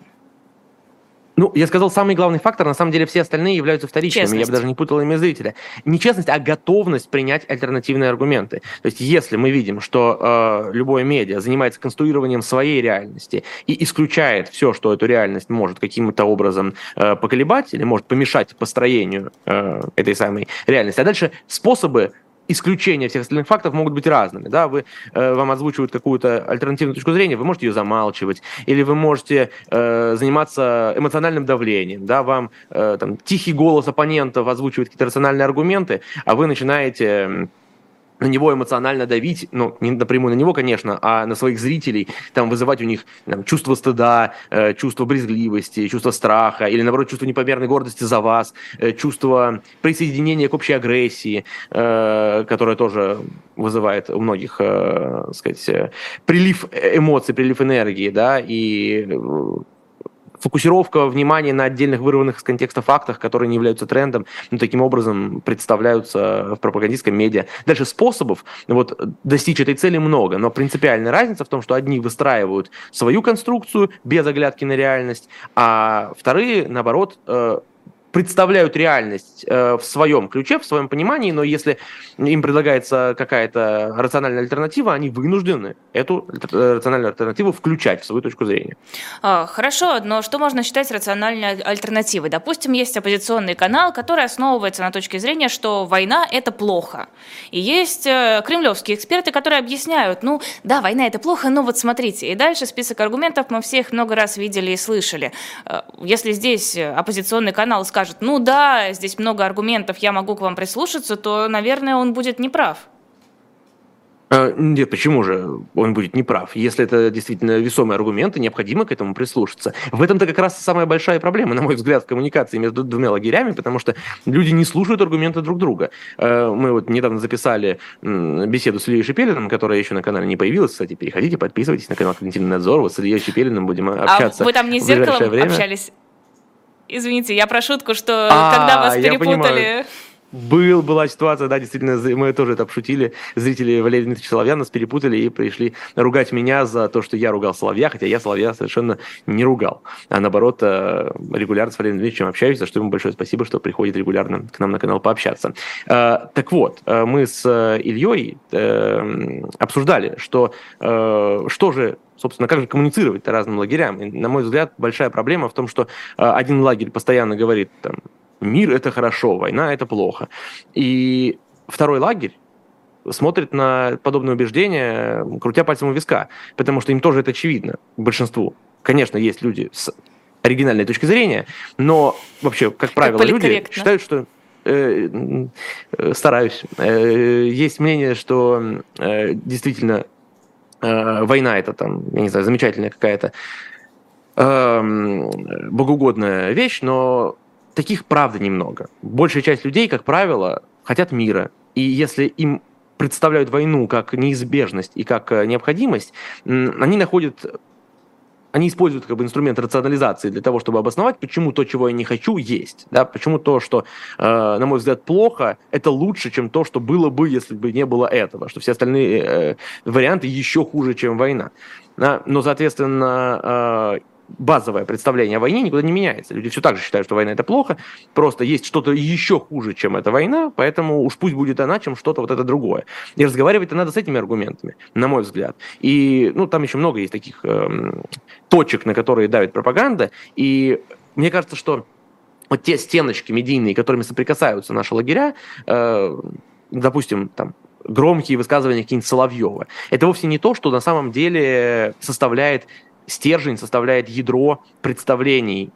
Ну, я сказал, самый главный фактор, на самом деле все остальные являются вторичными, Честность. я бы даже не путал ими зрителя. Не честность, а готовность принять альтернативные аргументы. То есть если мы видим, что э, любое медиа занимается конструированием своей реальности и исключает все, что эту реальность может каким-то образом э, поколебать или может помешать построению э, этой самой реальности, а дальше способы исключения всех остальных фактов могут быть разными. Да? Вы, э, вам озвучивают какую-то альтернативную точку зрения, вы можете ее замалчивать, или вы можете э, заниматься эмоциональным давлением. Да? Вам э, там, тихий голос оппонентов озвучивает какие-то рациональные аргументы, а вы начинаете на него эмоционально давить, ну, не напрямую на него, конечно, а на своих зрителей, там, вызывать у них там, чувство стыда, э, чувство брезгливости, чувство страха, или, наоборот, чувство непомерной гордости за вас, э, чувство присоединения к общей агрессии, э, которое тоже вызывает у многих, э, сказать, э, прилив эмоций, прилив энергии, да, и э, фокусировка внимания на отдельных вырванных из контекста фактах, которые не являются трендом, ну, таким образом представляются в пропагандистском медиа. Дальше способов вот, достичь этой цели много, но принципиальная разница в том, что одни выстраивают свою конструкцию без оглядки на реальность, а вторые, наоборот, э, представляют реальность э, в своем ключе, в своем понимании, но если им предлагается какая-то рациональная альтернатива, они вынуждены эту рациональную альтернативу включать в свою точку зрения. А, хорошо, но что можно считать рациональной альтернативой? Допустим, есть оппозиционный канал, который основывается на точке зрения, что война – это плохо. И есть э, кремлевские эксперты, которые объясняют, ну да, война – это плохо, но вот смотрите. И дальше список аргументов мы всех много раз видели и слышали. Э, если здесь оппозиционный канал скажет, скажет, ну да, здесь много аргументов, я могу к вам прислушаться, то, наверное, он будет неправ. А, нет, почему же он будет неправ? Если это действительно весомые аргументы, необходимо к этому прислушаться. В этом-то как раз самая большая проблема, на мой взгляд, в коммуникации между двумя лагерями, потому что люди не слушают аргументы друг друга. А, мы вот недавно записали беседу с Ильей Шепелиным, которая еще на канале не появилась. Кстати, переходите, подписывайтесь на канал Когнитивный надзор. Вот с Ильей Шепелиным будем а общаться. А вы там не с зеркалом общались? Извините, я про шутку, что а, когда вас перепутали... Был, была ситуация, да, действительно, мы тоже это обшутили. Зрители Валерия Дмитриевича Соловья нас перепутали и пришли ругать меня за то, что я ругал Соловья, хотя я Соловья совершенно не ругал. А наоборот, э, регулярно с Валерием Дмитриевичем общаюсь, за что ему большое спасибо, что приходит регулярно к нам на канал пообщаться. Э, так вот, э, мы с Ильей обсуждали, что что же собственно, как же коммуницировать разным лагерям? И, на мой взгляд, большая проблема в том, что один лагерь постоянно говорит, там, мир это хорошо, война это плохо. И второй лагерь смотрит на подобные убеждения, крутя пальцем у виска, потому что им тоже это очевидно, большинству. Конечно, есть люди с оригинальной точки зрения, но вообще, как правило, люди считают, что э, э, стараюсь. Э, есть мнение, что э, действительно война это там, я не знаю, замечательная какая-то э, богоугодная вещь, но таких, правда, немного. Большая часть людей, как правило, хотят мира. И если им представляют войну как неизбежность и как э, необходимость, они находят они используют как бы инструмент рационализации для того, чтобы обосновать, почему то, чего я не хочу, есть. Да? Почему то, что, э, на мой взгляд, плохо, это лучше, чем то, что было бы, если бы не было этого. Что все остальные э, варианты еще хуже, чем война. Да? Но, соответственно, э, базовое представление о войне никуда не меняется. Люди все так же считают, что война это плохо, просто есть что-то еще хуже, чем эта война, поэтому уж пусть будет она, чем что-то вот это другое. И разговаривать-то надо с этими аргументами, на мой взгляд. И ну, там еще много есть таких эм, точек, на которые давит пропаганда, и мне кажется, что вот те стеночки медийные, которыми соприкасаются наши лагеря, э, допустим, там, громкие высказывания какие-нибудь Соловьева, это вовсе не то, что на самом деле составляет стержень, составляет ядро представлений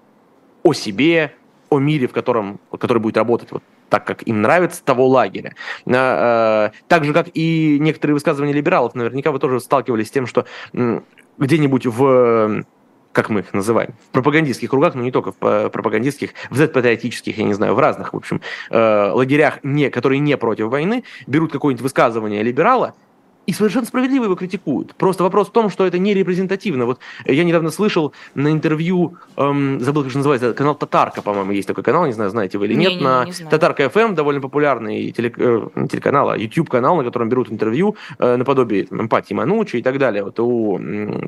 о себе, о мире, в котором, который будет работать вот так, как им нравится, того лагеря. А, э, так же, как и некоторые высказывания либералов, наверняка вы тоже сталкивались с тем, что где-нибудь в как мы их называем, в пропагандистских кругах, но не только в пропагандистских, в Z-патриотических, я не знаю, в разных, в общем, э, лагерях, не, которые не против войны, берут какое-нибудь высказывание либерала, и совершенно справедливо его критикуют. Просто вопрос в том, что это не репрезентативно. Вот я недавно слышал на интервью, эм, забыл, как же называется, канал Татарка, по-моему, есть такой канал, не знаю, знаете вы или нет, не, на не Татарка FM, довольно популярный теле, э, телеканал, а YouTube-канал, на котором берут интервью э, наподобие там, эмпатии Манучи и так далее. Вот у,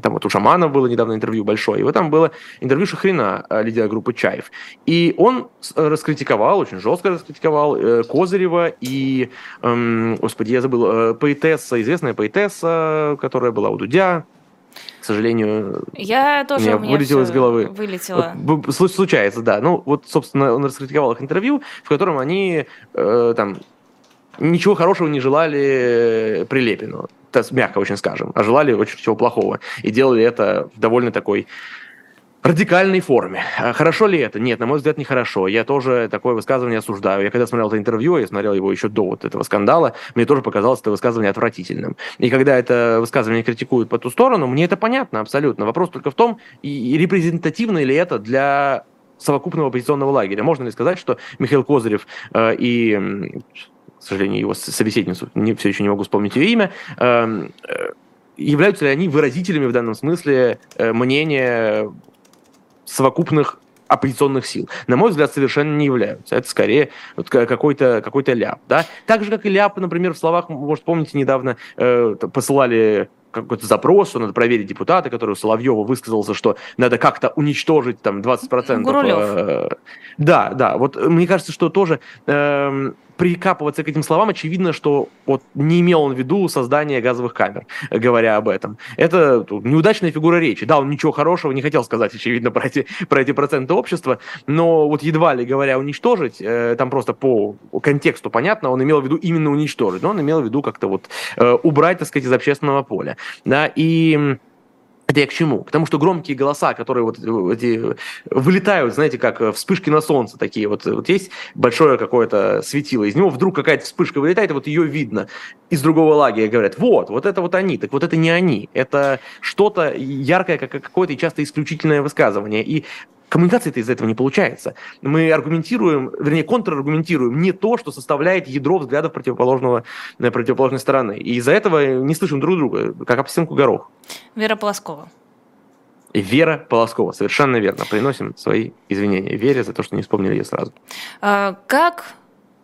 там вот у Шаманов было недавно интервью большое, и вот там было интервью Шахрина, э, лидера группы Чаев. И он э, раскритиковал, очень жестко раскритиковал э, Козырева и, э, господи, я забыл, э, поэтесса, известная известная поэтесса, которая была у Дудя. К сожалению, я тоже меня, меня вылетело из головы. Вылетело. Вот, случается, да. Ну, вот, собственно, он раскритиковал их интервью, в котором они э, там ничего хорошего не желали Прилепину. Мягко очень скажем. А желали очень всего плохого. И делали это в довольно такой радикальной форме. А хорошо ли это? Нет, на мой взгляд, нехорошо. Я тоже такое высказывание осуждаю. Я когда смотрел это интервью, я смотрел его еще до вот этого скандала, мне тоже показалось это высказывание отвратительным. И когда это высказывание критикуют по ту сторону, мне это понятно абсолютно. Вопрос только в том, и репрезентативно ли это для совокупного оппозиционного лагеря. Можно ли сказать, что Михаил Козырев э, и, к сожалению, его собеседницу, не, все еще не могу вспомнить ее имя, э, э, являются ли они выразителями в данном смысле э, мнения совокупных оппозиционных сил. На мой взгляд, совершенно не являются. Это скорее вот какой-то какой ляп. Да? Так же, как и ляп, например, в словах, может, помните, недавно э, посылали какой-то запрос, что надо проверить депутата, который Соловьева высказался, что надо как-то уничтожить там 20%. Гурулев. Э, да, да. Вот мне кажется, что тоже э, прикапываться к этим словам, очевидно, что вот не имел он в виду создание газовых камер, говоря об этом. Это неудачная фигура речи. Да, он ничего хорошего не хотел сказать, очевидно, про эти, про эти проценты общества, но вот едва ли говоря уничтожить, э, там просто по контексту понятно, он имел в виду именно уничтожить, но он имел в виду как-то вот э, убрать, так сказать, из общественного поля. Да, и это я к чему? К тому, что громкие голоса, которые вот эти вылетают, знаете, как вспышки на солнце такие. Вот, вот есть большое какое-то светило, из него вдруг какая-то вспышка вылетает, и вот ее видно из другого лагеря. Говорят, вот, вот это вот они. Так вот это не они. Это что-то яркое, как какое-то часто исключительное высказывание. И коммуникации-то из этого не получается. Мы аргументируем, вернее, контраргументируем не то, что составляет ядро взглядов противоположного, э, противоположной стороны. И из-за этого не слышим друг друга, как об стенку горох. Вера Полоскова. Вера Полоскова, совершенно верно. Приносим свои извинения Вере за то, что не вспомнили ее сразу. А, как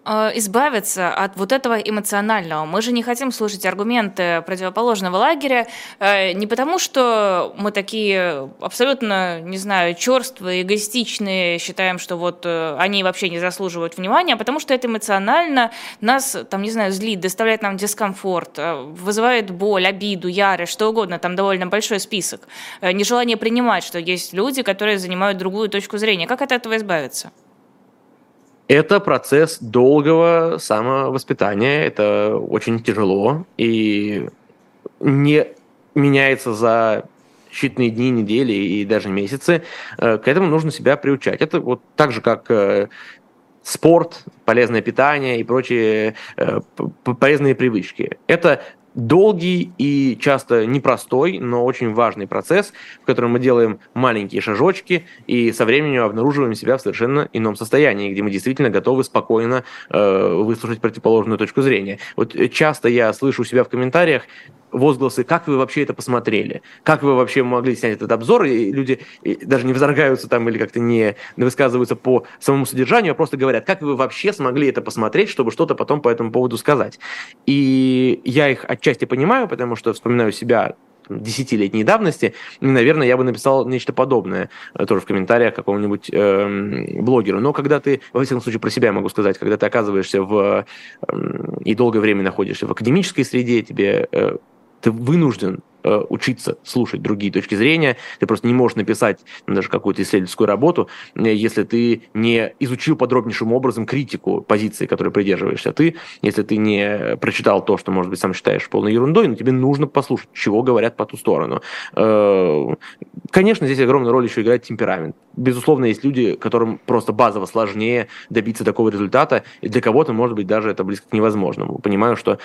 избавиться от вот этого эмоционального. Мы же не хотим слушать аргументы противоположного лагеря э, не потому, что мы такие абсолютно, не знаю, черствые, эгоистичные, считаем, что вот э, они вообще не заслуживают внимания, а потому что это эмоционально нас, там, не знаю, злит, доставляет нам дискомфорт, вызывает боль, обиду, ярость, что угодно, там довольно большой список. Нежелание принимать, что есть люди, которые занимают другую точку зрения. Как от этого избавиться? Это процесс долгого самовоспитания, это очень тяжело и не меняется за считанные дни, недели и даже месяцы. Э, к этому нужно себя приучать. Это вот так же, как э, спорт, полезное питание и прочие э, полезные привычки. Это долгий и часто непростой, но очень важный процесс, в котором мы делаем маленькие шажочки и со временем обнаруживаем себя в совершенно ином состоянии, где мы действительно готовы спокойно э, выслушать противоположную точку зрения. Вот часто я слышу у себя в комментариях возгласы, как вы вообще это посмотрели, как вы вообще могли снять этот обзор, и люди даже не возрогаются там или как-то не высказываются по самому содержанию, а просто говорят, как вы вообще смогли это посмотреть, чтобы что-то потом по этому поводу сказать. И я их отчасти понимаю, потому что вспоминаю себя десятилетней давности, и, наверное, я бы написал нечто подобное э, тоже в комментариях какому-нибудь э, блогеру. Но когда ты, во всяком случае, про себя могу сказать, когда ты оказываешься в э, и долгое время находишься в академической среде, тебе э, ты вынужден Э, учиться слушать другие точки зрения. Ты просто не можешь написать даже какую-то исследовательскую работу, э, если ты не изучил подробнейшим образом критику позиции, которой придерживаешься ты, если ты не прочитал то, что, может быть, сам считаешь полной ерундой, но тебе нужно послушать, чего говорят по ту сторону. Э, конечно, здесь огромную роль еще играет темперамент. Безусловно, есть люди, которым просто базово сложнее добиться такого результата, и для кого-то, может быть, даже это близко к невозможному. Понимаю, что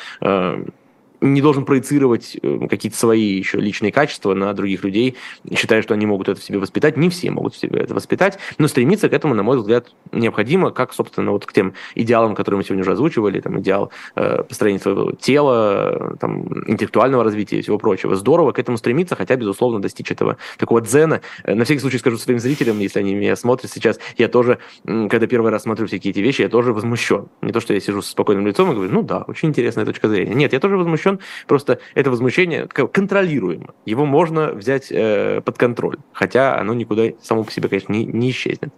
не должен проецировать э, какие-то свои еще личные качества на других людей, считая, что они могут это в себе воспитать. Не все могут в себе это воспитать, но стремиться к этому, на мой взгляд, необходимо, как, собственно, вот к тем идеалам, которые мы сегодня уже озвучивали, там, идеал э, построения своего тела, там, интеллектуального развития и всего прочего. Здорово к этому стремиться, хотя, безусловно, достичь этого такого дзена. Э, на всякий случай скажу своим зрителям, если они меня смотрят сейчас, я тоже, когда первый раз смотрю все эти вещи, я тоже возмущен. Не то, что я сижу с спокойным лицом и говорю, ну да, очень интересная точка зрения. Нет, я тоже возмущен возмущен. Просто это возмущение контролируемо. Его можно взять э, под контроль. Хотя оно никуда само по себе, конечно, не, не исчезнет.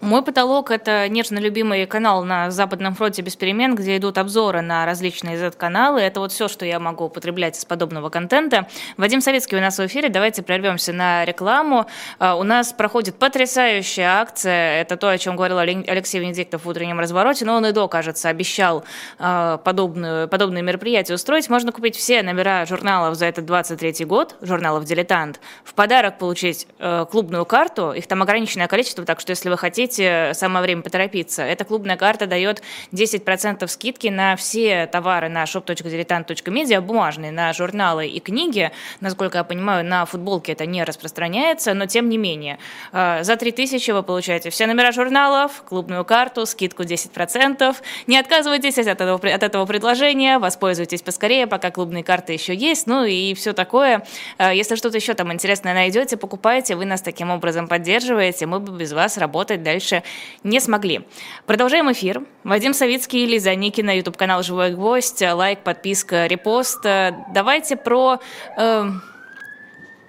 Мой потолок – это нежно любимый канал на Западном фронте без перемен, где идут обзоры на различные Z-каналы. Это вот все, что я могу употреблять из подобного контента. Вадим Советский у нас в эфире. Давайте прервемся на рекламу. А, у нас проходит потрясающая акция. Это то, о чем говорил Алексей Венедиктов в утреннем развороте. Но он и до, кажется, обещал а, подобную, подобные мероприятия устроить. Можно купить все номера журналов за этот 23 год, журналов «Дилетант», в подарок получить э, клубную карту. Их там ограниченное количество, так что если вы хотите, самое время поторопиться. Эта клубная карта дает 10% скидки на все товары на shop.diletant.media, бумажные, на журналы и книги. Насколько я понимаю, на футболке это не распространяется, но тем не менее. А, за 3000 вы получаете все номера журналов, клубную карту, скидку 10%. Не отказывайтесь от этого, от этого предложения, воспользуйтесь поскорее, пока клубные карты еще есть, ну и все такое. А, если что-то еще там интересное найдете, покупайте, вы нас таким образом поддерживаете, мы бы без вас работали работать дальше не смогли. Продолжаем эфир. Вадим Савицкий, Лиза Никина, YouTube-канал «Живой гвоздь», лайк, подписка, репост. Давайте про э,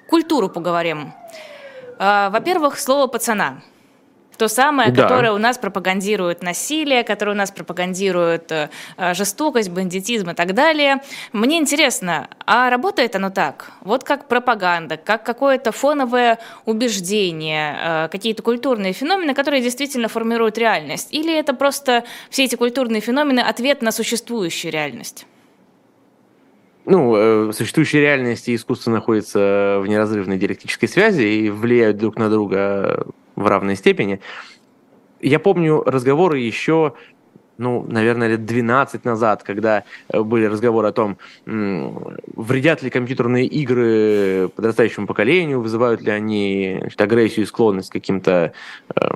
культуру поговорим. Э, во-первых, слово «пацана». То самое, да. которое у нас пропагандирует насилие, которое у нас пропагандирует э, жестокость, бандитизм и так далее. Мне интересно, а работает оно так? Вот как пропаганда, как какое-то фоновое убеждение, э, какие-то культурные феномены, которые действительно формируют реальность? Или это просто все эти культурные феномены ответ на существующую реальность? ну, э, существующая реальность и искусство находятся в неразрывной диалектической связи и влияют друг на друга в равной степени. Я помню разговоры еще ну, наверное, лет 12 назад, когда э, были разговоры о том, вредят ли компьютерные игры подрастающему поколению, вызывают ли они значит, агрессию и склонность к каким-то э,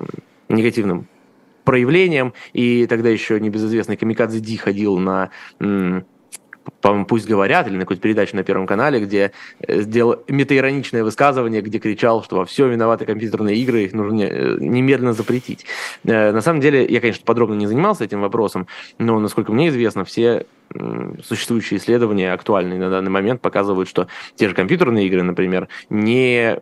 негативным проявлениям. И тогда еще небезызвестный Камикадзе Ди ходил на по-моему, «Пусть говорят», или на какой-то передаче на Первом канале, где э, сделал метаироничное высказывание, где кричал, что во все виноваты компьютерные игры, их нужно э, немедленно запретить. Э, на самом деле, я, конечно, подробно не занимался этим вопросом, но, насколько мне известно, все существующие исследования, актуальные на данный момент, показывают, что те же компьютерные игры, например, не,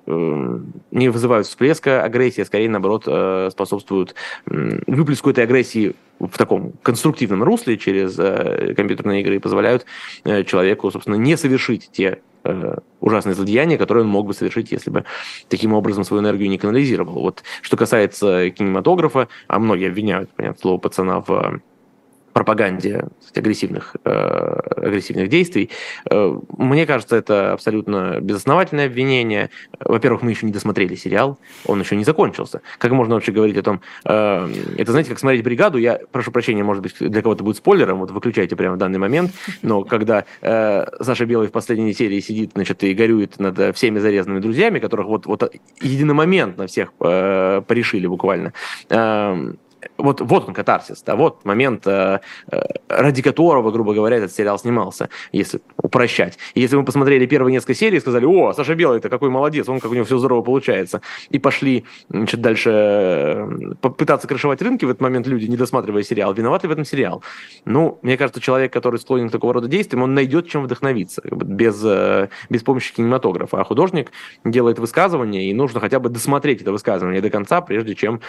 не вызывают всплеска агрессии, а скорее, наоборот, способствуют выплеску этой агрессии в таком конструктивном русле через э, компьютерные игры и позволяют э, человеку, собственно, не совершить те э, ужасные злодеяния, которые он мог бы совершить, если бы таким образом свою энергию не канализировал. Вот что касается кинематографа, а многие обвиняют, понятно, слово пацана в пропаганде агрессивных, э, агрессивных действий. Э, мне кажется, это абсолютно безосновательное обвинение. Во-первых, мы еще не досмотрели сериал, он еще не закончился. Как можно вообще говорить о том... Э, это, знаете, как смотреть «Бригаду», я прошу прощения, может быть, для кого-то будет спойлером, вот выключайте прямо в данный момент, но когда э, Саша Белый в последней серии сидит, значит, и горюет над всеми зарезанными друзьями, которых вот, вот единомоментно всех э, порешили буквально, э, вот, вот он катарсис, да, вот момент, э, э, ради которого, грубо говоря, этот сериал снимался, если упрощать. И если мы посмотрели первые несколько серий и сказали, о, Саша Белый, это какой молодец, он как у него все здорово получается, и пошли значит, дальше э, попытаться крышевать рынки в этот момент люди, не досматривая сериал, виноваты в этом сериал. Ну, мне кажется, человек, который склонен к такого рода действиям, он найдет чем вдохновиться, без, без помощи кинематографа. А художник делает высказывание, и нужно хотя бы досмотреть это высказывание до конца, прежде чем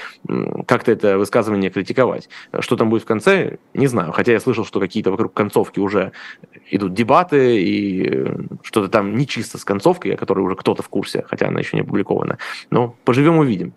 как-то это высказывание высказывания критиковать. Что там будет в конце, не знаю. Хотя я слышал, что какие-то вокруг концовки уже идут дебаты, и что-то там нечисто с концовкой, о которой уже кто-то в курсе, хотя она еще не опубликована. Но поживем увидим.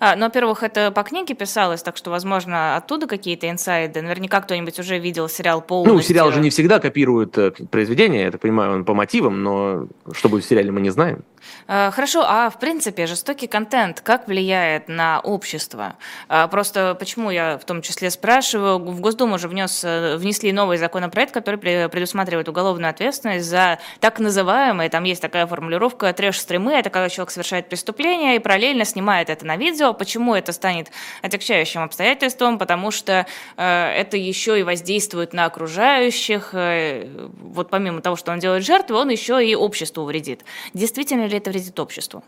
А, ну, во-первых, это по книге писалось, так что, возможно, оттуда какие-то инсайды. Наверняка кто-нибудь уже видел сериал полностью. Ну, сериал же не всегда копирует э, произведение, я так понимаю, он по мотивам, но что будет в сериале, мы не знаем. А, хорошо, а в принципе жестокий контент как влияет на общество? А, просто почему я в том числе спрашиваю, в Госдуму уже внес, э, внесли новый законопроект, который предусматривает уголовную ответственность за так называемые, там есть такая формулировка, трэш-стримы, это когда человек совершает преступление и параллельно снимает это на видео, Почему это станет отягчающим обстоятельством? Потому что э, это еще и воздействует на окружающих. Э, вот помимо того, что он делает жертвы, он еще и обществу вредит. Действительно ли это вредит обществу?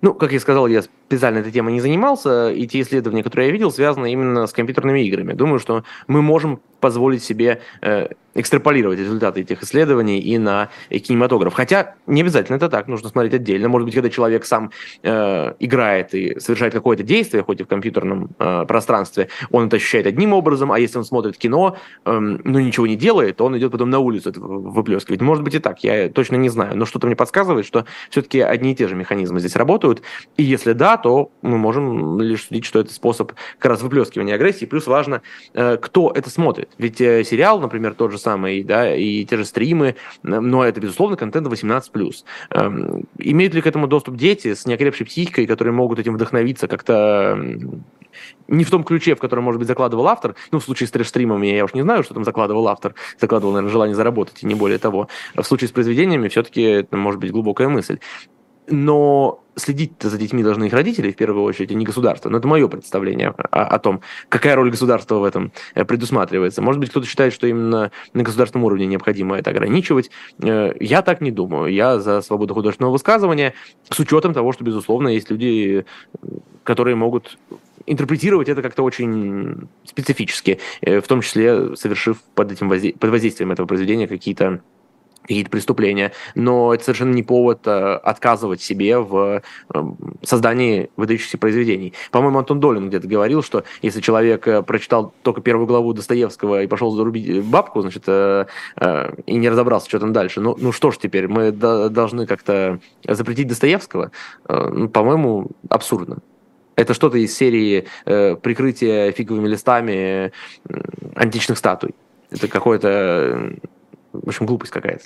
Ну, как я сказал, я специально этой темой не занимался, и те исследования, которые я видел, связаны именно с компьютерными играми. Думаю, что мы можем позволить себе э, экстраполировать результаты этих исследований и на кинематограф. Хотя не обязательно это так, нужно смотреть отдельно. Может быть, когда человек сам э, играет и совершает какое-то действие, хоть и в компьютерном э, пространстве, он это ощущает одним образом, а если он смотрит кино, э, но ничего не делает, то он идет потом на улицу это выплескивать. Может быть и так, я точно не знаю, но что-то мне подсказывает, что все-таки одни и те же механизмы здесь работают, и если да, то мы можем лишь судить, что это способ как раз выплескивания агрессии, плюс важно, э, кто это смотрит. Ведь э, сериал, например, тот же самый, да, и те же стримы, но это, безусловно, контент 18+. Эм, имеют ли к этому доступ дети с неокрепшей психикой, которые могут этим вдохновиться как-то не в том ключе, в котором, может быть, закладывал автор. Ну, в случае с трэш-стримами я уж не знаю, что там закладывал автор. Закладывал, наверное, желание заработать, и не более того. В случае с произведениями все-таки может быть глубокая мысль. Но следить за детьми должны их родители, в первую очередь, а не государство. Но это мое представление о, о том, какая роль государства в этом э, предусматривается. Может быть, кто-то считает, что именно на государственном уровне необходимо это ограничивать. Э, я так не думаю. Я за свободу художественного высказывания, с учетом того, что, безусловно, есть люди, которые могут интерпретировать это как-то очень специфически, э, в том числе совершив под этим под воздействием этого произведения какие-то какие-то преступления, но это совершенно не повод э, отказывать себе в э, создании выдающихся произведений. По-моему, Антон Долин где-то говорил, что если человек э, прочитал только первую главу Достоевского и пошел зарубить бабку, значит, и не разобрался, что там дальше, ну, ну что ж теперь, мы должны как-то запретить Достоевского? Ну, по-моему, абсурдно. Это что-то из серии прикрытия фиговыми листами античных статуй. Это какое-то в общем, глупость какая-то.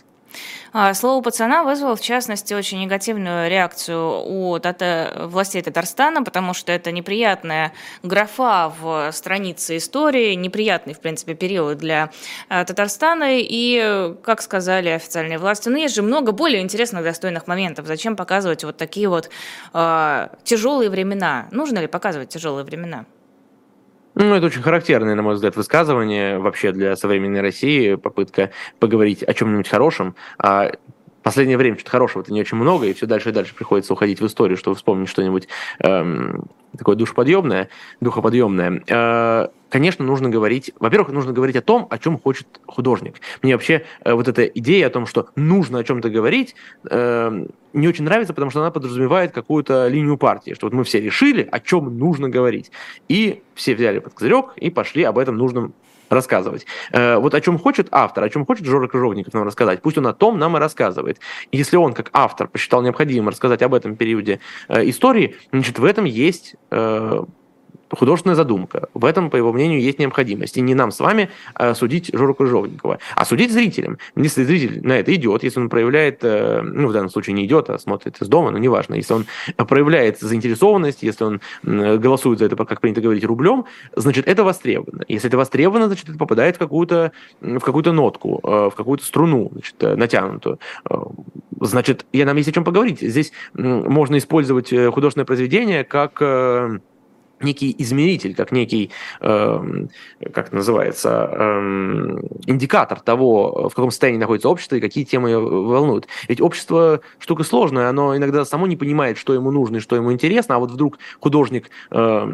А, слово пацана вызвало, в частности, очень негативную реакцию у тата... властей Татарстана, потому что это неприятная графа в странице истории, неприятный, в принципе, период для а, Татарстана. И, как сказали официальные власти, ну, есть же много более интересных, достойных моментов. Зачем показывать вот такие вот э, тяжелые времена? Нужно ли показывать тяжелые времена? Ну, это очень характерное, на мой взгляд, высказывание вообще для современной России, попытка поговорить о чем-нибудь хорошем, а последнее время что-то хорошего-то не очень много, и все дальше и дальше приходится уходить в историю, чтобы вспомнить что-нибудь эм, такое душеподъемное, духоподъемное. Э, конечно, нужно говорить, во-первых, нужно говорить о том, о чем хочет художник. Мне вообще э, вот эта идея о том, что нужно о чем-то говорить, э, не очень нравится, потому что она подразумевает какую-то линию партии, что вот мы все решили, о чем нужно говорить. И все взяли под козырек и пошли об этом нужном рассказывать. Э, вот о чем хочет автор, о чем хочет Жора Крыжовников нам рассказать, пусть он о том нам и рассказывает. Если он, как автор, посчитал необходимым рассказать об этом периоде э, истории, значит, в этом есть э, художественная задумка. В этом, по его мнению, есть необходимость. И не нам с вами э, судить Жору Крыжовникова, а судить зрителям. Если зритель на это идет, если он проявляет, э, ну, в данном случае не идет, а смотрит из дома, но неважно, если он проявляет заинтересованность, если он голосует за это, как принято говорить, рублем, значит, это востребовано. Если это востребовано, значит, это попадает в какую-то, в какую-то нотку, э, в какую-то струну, значит, э, натянутую. Значит, я нам есть о чем поговорить. Здесь можно использовать художественное произведение как некий измеритель, как некий, э, как называется, э, индикатор того, в каком состоянии находится общество и какие темы волнуют. Ведь общество штука сложная, оно иногда само не понимает, что ему нужно и что ему интересно, а вот вдруг художник э,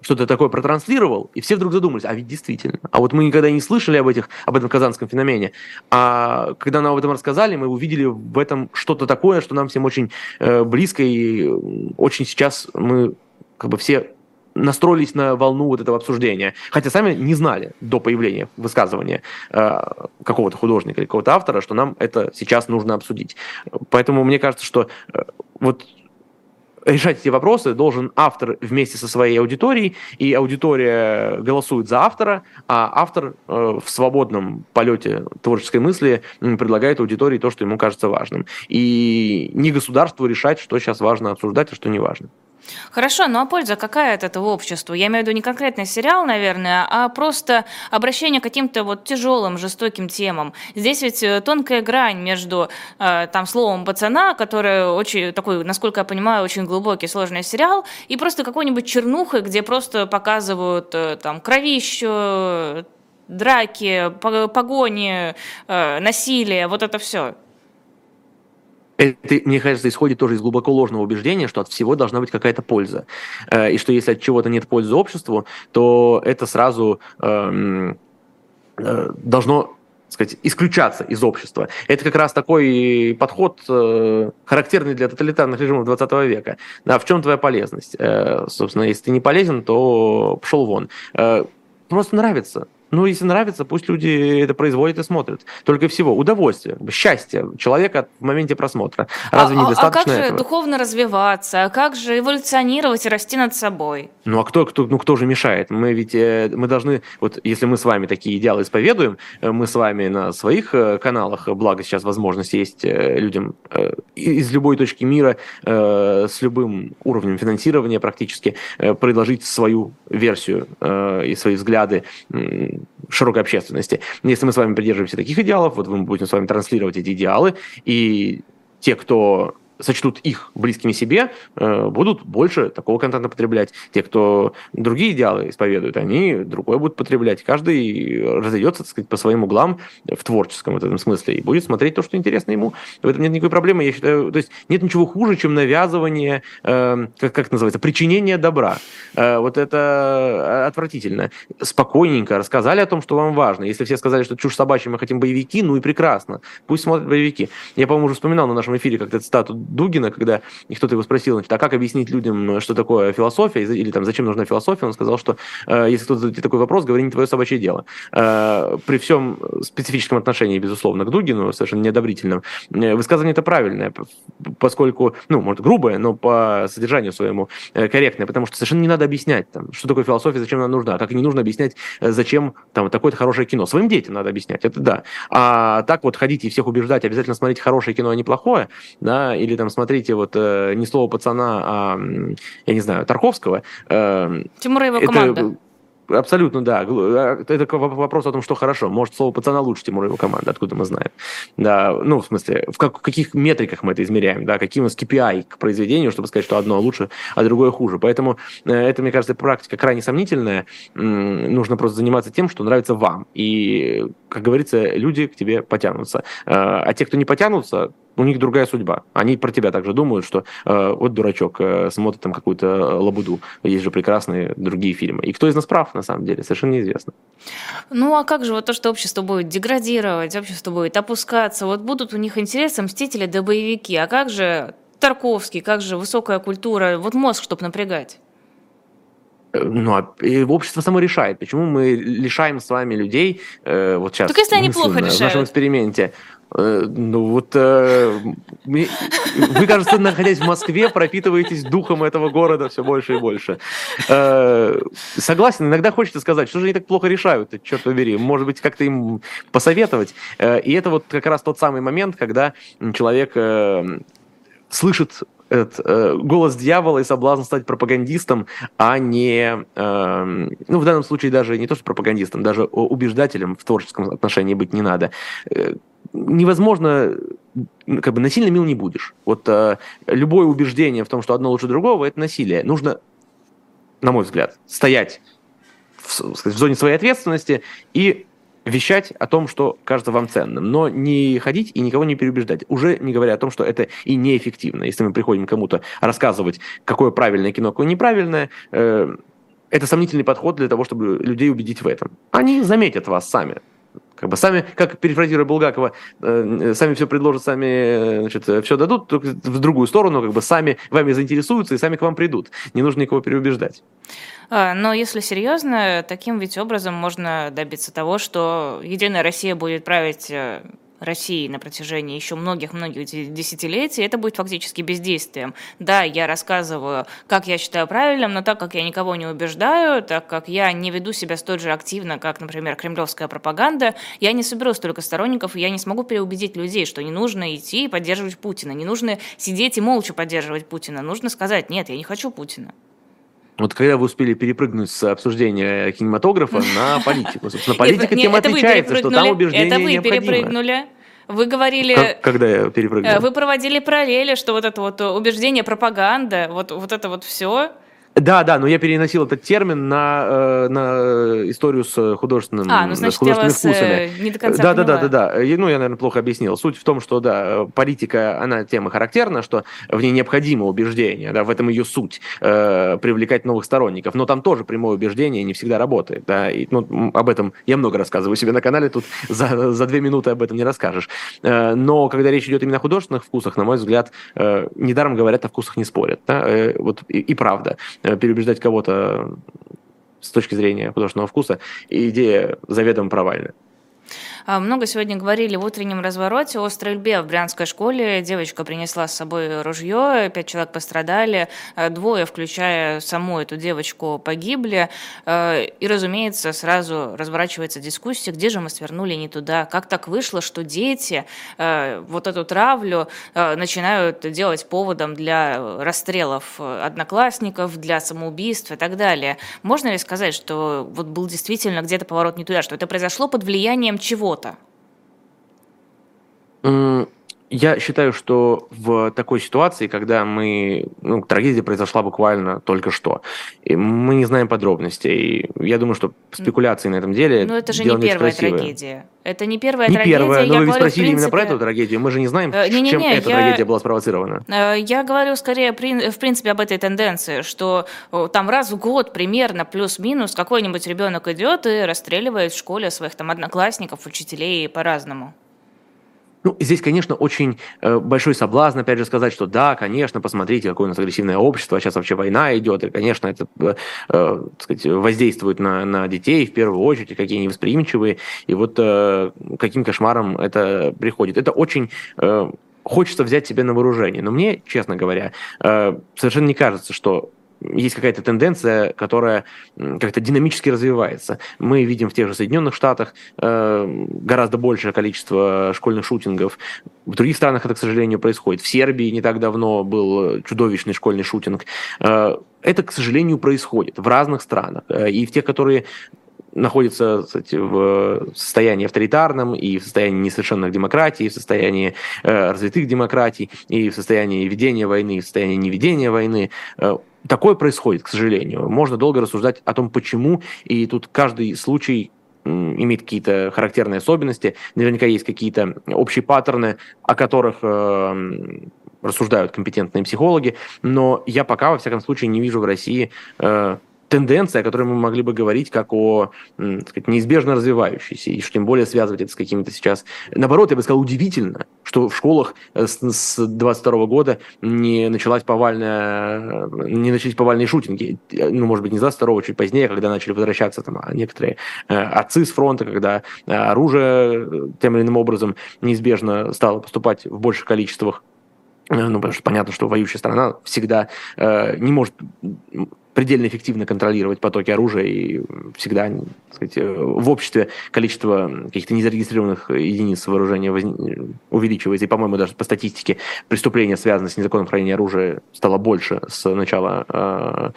что-то такое протранслировал, и все вдруг задумались, а ведь действительно. А вот мы никогда не слышали об, этих, об этом казанском феномене. А когда нам об этом рассказали, мы увидели в этом что-то такое, что нам всем очень э, близко, и очень сейчас мы как бы все настроились на волну вот этого обсуждения, хотя сами не знали до появления высказывания э, какого-то художника или какого-то автора, что нам это сейчас нужно обсудить. Поэтому мне кажется, что э, вот решать эти вопросы должен автор вместе со своей аудиторией, и аудитория голосует за автора, а автор э, в свободном полете творческой мысли предлагает аудитории то, что ему кажется важным. И не государству решать, что сейчас важно обсуждать, а что не важно. Хорошо, ну а польза какая от этого обществу? Я имею в виду не конкретный сериал, наверное, а просто обращение к каким-то вот тяжелым, жестоким темам. Здесь ведь э, тонкая грань между э, там словом пацана, который очень такой, насколько я понимаю, очень глубокий, сложный сериал, и просто какой-нибудь чернухой, где просто показывают э, там кровищу, драки, погони, насилие, вот это все это, мне кажется, исходит тоже из глубоко ложного убеждения, что от всего должна быть какая-то польза. Э, и что если от чего-то нет пользы обществу, то это сразу эм, э, должно сказать, исключаться из общества. Это как раз такой подход, э, характерный для тоталитарных режимов 20 века. Да, в чем твоя полезность? Э, собственно, если ты не полезен, то пошел вон. Э, просто нравится. Ну, если нравится, пусть люди это производят и смотрят. Только всего. Удовольствие, счастье человека в моменте просмотра. Разве а, недостаточно А как же этого? духовно развиваться? А как же эволюционировать и расти над собой? Ну, а кто, кто, ну, кто же мешает? Мы ведь э, мы должны... Вот если мы с вами такие идеалы исповедуем, э, мы с вами на своих э, каналах, благо сейчас возможность есть людям из любой точки мира с любым уровнем финансирования практически предложить свою версию и свои взгляды широкой общественности. Если мы с вами придерживаемся таких идеалов, вот мы будем с вами транслировать эти идеалы, и те, кто сочтут их близкими себе, э, будут больше такого контента потреблять. Те, кто другие идеалы исповедуют, они другое будут потреблять. Каждый разойдется, так сказать, по своим углам в творческом в этом смысле и будет смотреть то, что интересно ему. В этом нет никакой проблемы. Я считаю, то есть нет ничего хуже, чем навязывание, э, как, как это называется, причинение добра. Э, вот это отвратительно. Спокойненько рассказали о том, что вам важно. Если все сказали, что чушь собачья, мы хотим боевики, ну и прекрасно. Пусть смотрят боевики. Я, по-моему, уже вспоминал на нашем эфире как-то цитату Дугина, когда кто-то его спросил, значит, а как объяснить людям, что такое философия, или там зачем нужна философия, он сказал, что э, если кто-то задает такой вопрос, говори не твое собачье дело. Э, при всем специфическом отношении, безусловно, к Дугину, совершенно неодобрительном, э, высказывание это правильное, поскольку, ну, может, грубое, но по содержанию своему корректное, потому что совершенно не надо объяснять, там, что такое философия, зачем она нужна, как и не нужно объяснять, зачем там такое-то хорошее кино. Своим детям надо объяснять, это да. А так вот ходить и всех убеждать, обязательно смотреть хорошее кино, а не плохое, да, или там смотрите вот э, не слово пацана, а, я не знаю, Тарковского. Э, Тимура его команда. Абсолютно, да. А, это вопрос о том, что хорошо. Может, слово пацана лучше Тимура его команды, откуда мы знаем. Да, ну, в смысле, в, как, в каких метриках мы это измеряем, да, каким у нас KPI к произведению, чтобы сказать, что одно лучше, а другое хуже. Поэтому э, это, мне кажется, практика крайне сомнительная. Нужно просто заниматься тем, что нравится вам. И, как говорится, люди к тебе потянутся. Э, а те, кто не потянутся, у них другая судьба. Они про тебя также думают, что э, вот дурачок э, смотрит там какую-то э, лабуду. Есть же прекрасные другие фильмы. И кто из нас прав, на самом деле, совершенно неизвестно. Ну а как же вот то, что общество будет деградировать, общество будет опускаться, вот будут у них интересы мстители да боевики, а как же Тарковский, как же высокая культура, вот мозг, чтобы напрягать? Э, ну, а общество само решает. Почему мы лишаем с вами людей, э, вот сейчас, так если они плохо решают. в нашем эксперименте, ну вот э, вы, кажется, находясь в Москве, пропитываетесь духом этого города все больше и больше. Э, согласен, иногда хочется сказать, что же они так плохо решают, черт побери, может быть, как-то им посоветовать. И это вот как раз тот самый момент, когда человек слышит этот, э, голос дьявола и соблазн стать пропагандистом, а не, э, ну, в данном случае даже не то, что пропагандистом, даже убеждателем в творческом отношении быть не надо. Невозможно, как бы насильно мил не будешь. Вот э, любое убеждение в том, что одно лучше другого, это насилие. Нужно, на мой взгляд, стоять в, в зоне своей ответственности и вещать о том, что кажется вам ценным, но не ходить и никого не переубеждать. Уже не говоря о том, что это и неэффективно. Если мы приходим кому-то рассказывать, какое правильное кино, какое неправильное, э, это сомнительный подход для того, чтобы людей убедить в этом. Они заметят вас сами Как бы сами, как перефразируя Булгакова, э, сами все предложат, сами значит, все дадут, только в другую сторону, как бы сами вами заинтересуются и сами к вам придут. Не нужно никого переубеждать. А, но если серьезно, таким ведь образом можно добиться того, что Единая Россия будет править э, России на протяжении еще многих-многих десятилетий, это будет фактически бездействием. Да, я рассказываю, как я считаю правильным, но так как я никого не убеждаю, так как я не веду себя столь же активно, как, например, кремлевская пропаганда, я не соберу столько сторонников, и я не смогу переубедить людей, что не нужно идти и поддерживать Путина, не нужно сидеть и молча поддерживать Путина, нужно сказать, нет, я не хочу Путина. Вот когда вы успели перепрыгнуть с обсуждения кинематографа на политику. Собственно, политика тем отличается, что там убеждения Это вы перепрыгнули. Вы говорили... Как, когда я перепрыгнул? Вы проводили параллели, что вот это вот убеждение, пропаганда, вот, вот это вот все да, да, но я переносил этот термин на, э, на историю с художественным, а, ну, значит, с художественными э, вкусами. не до конца да, да, да, да, да. Ну, я, наверное, плохо объяснил. Суть в том, что, да, политика, она тема характерна, что в ней необходимо убеждение, да, в этом ее суть, э, привлекать новых сторонников. Но там тоже прямое убеждение не всегда работает, да, и, ну, об этом я много рассказываю себе на канале, тут за, за две минуты об этом не расскажешь. Э, но когда речь идет именно о художественных вкусах, на мой взгляд, э, недаром говорят, о вкусах не спорят, да, э, вот и, и правда. Э, переубеждать кого-то с точки зрения художественного вкуса, идея заведомо провальная. А, много сегодня говорили в утреннем развороте о стрельбе в брянской школе. Девочка принесла с собой ружье, пять человек пострадали, а, двое, включая саму эту девочку, погибли. А, и, разумеется, сразу разворачивается дискуссия, где же мы свернули не туда, как так вышло, что дети вот эту травлю начинают делать поводом для расстрелов одноклассников, для самоубийств и так далее. Можно ли сказать, что вот был действительно где-то поворот не туда, что это произошло под влиянием чего? Чего-то? Я считаю, что в такой ситуации, когда мы... Ну, трагедия произошла буквально только что, и мы не знаем подробностей. Я думаю, что спекуляции на этом деле... Но это же не первая трагедия. Это не первая не трагедия. Первая, но я вы говорю, спросили принципе... именно про эту трагедию. Мы же не знаем, не, не, не, чем эта я... трагедия была спровоцирована. Э, я говорю скорее, в принципе, об этой тенденции, что там раз в год примерно плюс-минус какой-нибудь ребенок идет и расстреливает в школе своих там одноклассников, учителей по-разному. Ну, здесь, конечно, очень э, большой соблазн, опять же, сказать, что да, конечно, посмотрите, какое у нас агрессивное общество, сейчас вообще война идет, и, конечно, это э, э, сказать, воздействует на, на детей в первую очередь, какие они восприимчивые, и вот э, каким кошмаром это приходит. Это очень... Хочется взять себе на вооружение. Но мне, честно говоря, совершенно не кажется, что есть какая-то тенденция, которая как-то динамически развивается. Мы видим в тех же Соединенных Штатах э, гораздо большее количество школьных шутингов. В других странах это, к сожалению, происходит. В Сербии не так давно был чудовищный школьный шутинг. Э, это, к сожалению, происходит в разных странах. Э, и в тех, которые находится кстати, в состоянии авторитарном, и в состоянии несовершенных демократий, и в состоянии э, развитых демократий, и в состоянии ведения войны, и в состоянии неведения войны. Э, Такое происходит, к сожалению. Можно долго рассуждать о том, почему, и тут каждый случай имеет какие-то характерные особенности, наверняка есть какие-то общие паттерны, о которых э, рассуждают компетентные психологи, но я пока, во всяком случае, не вижу в России э, тенденция, о которой мы могли бы говорить как о сказать, неизбежно развивающейся, и тем более связывать это с какими-то сейчас... Наоборот, я бы сказал, удивительно, что в школах э, с, с 22 года не началась повальная, не начались повальные шутинги. Ну, может быть, не с 22 чуть позднее, когда начали возвращаться там а некоторые э, отцы с фронта, когда э, оружие тем или иным образом неизбежно стало поступать в больших количествах ну, потому что понятно, что воюющая страна всегда э, не может предельно эффективно контролировать потоки оружия, и всегда так сказать, э, в обществе количество каких-то незарегистрированных единиц вооружения воз... увеличивается. И, по-моему, даже по статистике преступления, связанные с незаконным хранением оружия, стало больше с начала э,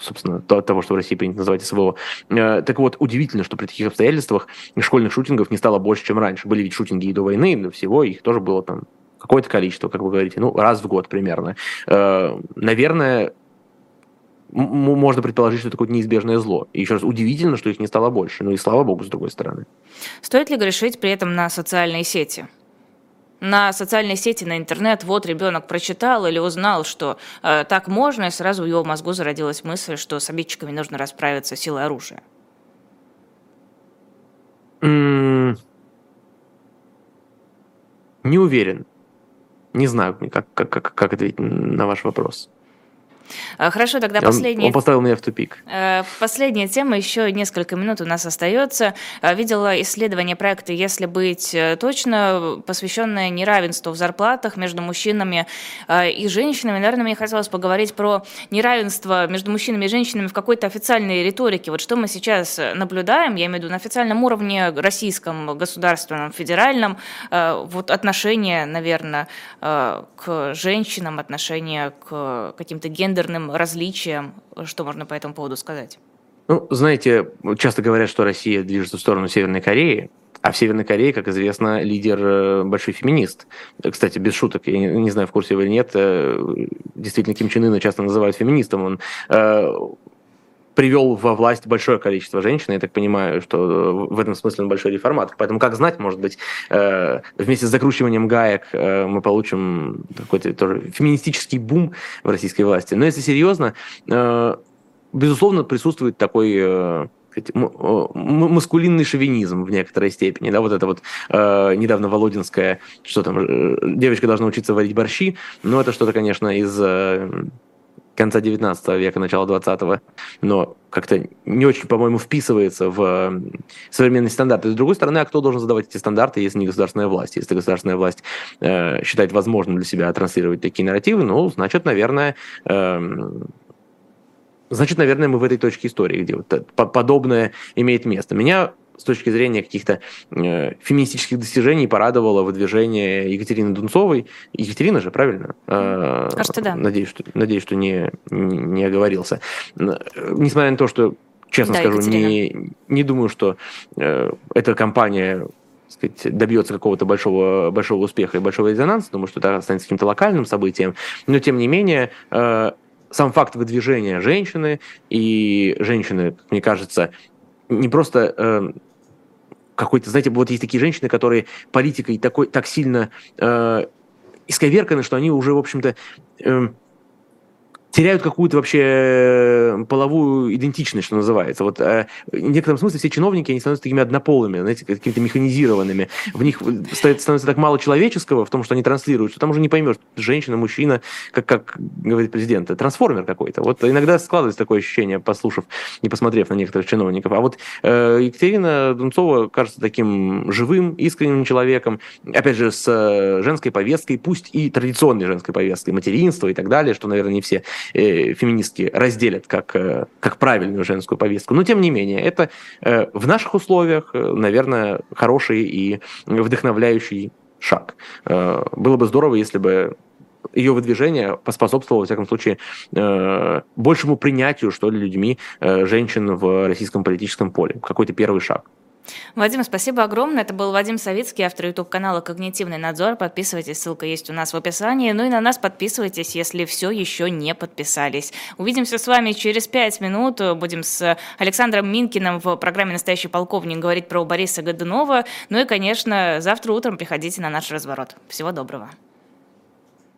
собственно, того, что в России принято называть СВО. Э, так вот, удивительно, что при таких обстоятельствах школьных шутингов не стало больше, чем раньше. Были ведь шутинги и до войны, но всего их тоже было там какое-то количество, как вы говорите, ну, раз в год примерно. Наверное, можно предположить, что это какое-то неизбежное зло. И еще раз, удивительно, что их не стало больше. Ну и слава богу, с другой стороны. Стоит ли грешить при этом на социальные сети? на социальные сети, на интернет, вот ребенок прочитал или узнал, что э, так можно, и сразу в его мозгу зародилась мысль, что с обидчиками нужно расправиться силой оружия. Не уверен. Не знаю, как, как, как, как ответить на ваш вопрос. А, хорошо, тогда последняя... Он поставил меня в тупик. Э, последняя тема, еще несколько минут у нас остается. А, видела исследование проекта «Если быть э, точно», посвященное неравенству в зарплатах между мужчинами и женщинами. Наверное, мне хотелось поговорить про неравенство между мужчинами и женщинами в какой-то официальной риторике. Вот что мы сейчас наблюдаем, я имею в виду на официальном уровне, российском, государственном, федеральном, вот отношение, наверное, к женщинам, отношение к каким-то гендерным гендерным различиям. Что можно по этому поводу сказать? Ну, знаете, часто говорят, что Россия движется в сторону Северной Кореи, а в Северной Корее, как известно, лидер э, большой феминист. Кстати, без шуток, я не, знаю, в курсе вы или нет, э, действительно, Ким Чен Ына часто называют феминистом. Он э, привел во власть большое количество женщин. Я так понимаю, что в этом смысле он большой реформатор. Поэтому, как знать, может быть, э, вместе с закручиванием гаек э, мы получим какой-то тоже феминистический бум в российской власти. Но если серьезно, э, безусловно, присутствует такой маскулинный шовинизм в некоторой степени, да, вот это вот э, недавно Володинская, что там, э, девочка должна учиться варить борщи, но это что-то, конечно, из э, конца 19 века, начала 20-го, но как-то не очень, по-моему, вписывается в современные стандарты. С другой стороны, а кто должен задавать эти стандарты, если не государственная власть? Если государственная власть э, считает возможным для себя транслировать такие нарративы, ну, значит, наверное, э, значит, наверное, мы в этой точке истории, где вот подобное имеет место. Меня с точки зрения каких-то э, феминистических достижений порадовало выдвижение Екатерины Дунцовой. Екатерина же, правильно? Э, Кажется, да. Надеюсь, что, надеюсь, что не, не оговорился. Несмотря на то, что, честно да, скажу, не, не думаю, что э, эта компания сказать, добьется какого-то большого, большого успеха и большого резонанса, думаю, что это станет каким-то локальным событием, но тем не менее э, сам факт выдвижения женщины и женщины, мне кажется, не просто э, какой-то, знаете, вот есть такие женщины, которые политикой такой, так сильно э, исковерканы, что они уже, в общем-то, э, теряют какую-то вообще э, половую идентичность, что называется. Вот э, в некотором смысле все чиновники, они становятся такими однополыми, знаете, какими-то механизированными. В них становится так мало человеческого в том, что они транслируют, что там уже не поймешь, женщина, мужчина, как, как говорит президент, трансформер какой-то. Вот иногда складывается такое ощущение, послушав и посмотрев на некоторых чиновников. А вот э, Екатерина Дунцова кажется таким живым, искренним человеком, опять же, с э, женской повесткой, пусть и традиционной женской повесткой, материнства и так далее, что, наверное, не все э, феминистки разделят как, э, как правильную женскую повестку. Но, тем не менее, это э, в наших условиях, наверное, хороший и вдохновляющий шаг. Было бы здорово, если бы ее выдвижение поспособствовало, во всяком случае, большему принятию, что ли, людьми женщин в российском политическом поле. Какой-то первый шаг. Вадим, спасибо огромное. Это был Вадим Савицкий, автор YouTube-канала «Когнитивный надзор». Подписывайтесь, ссылка есть у нас в описании. Ну и на нас подписывайтесь, если все еще не подписались. Увидимся с вами через пять минут. Будем с Александром Минкиным в программе «Настоящий полковник» говорить про Бориса Годунова. Ну и, конечно, завтра утром приходите на наш разворот. Всего доброго.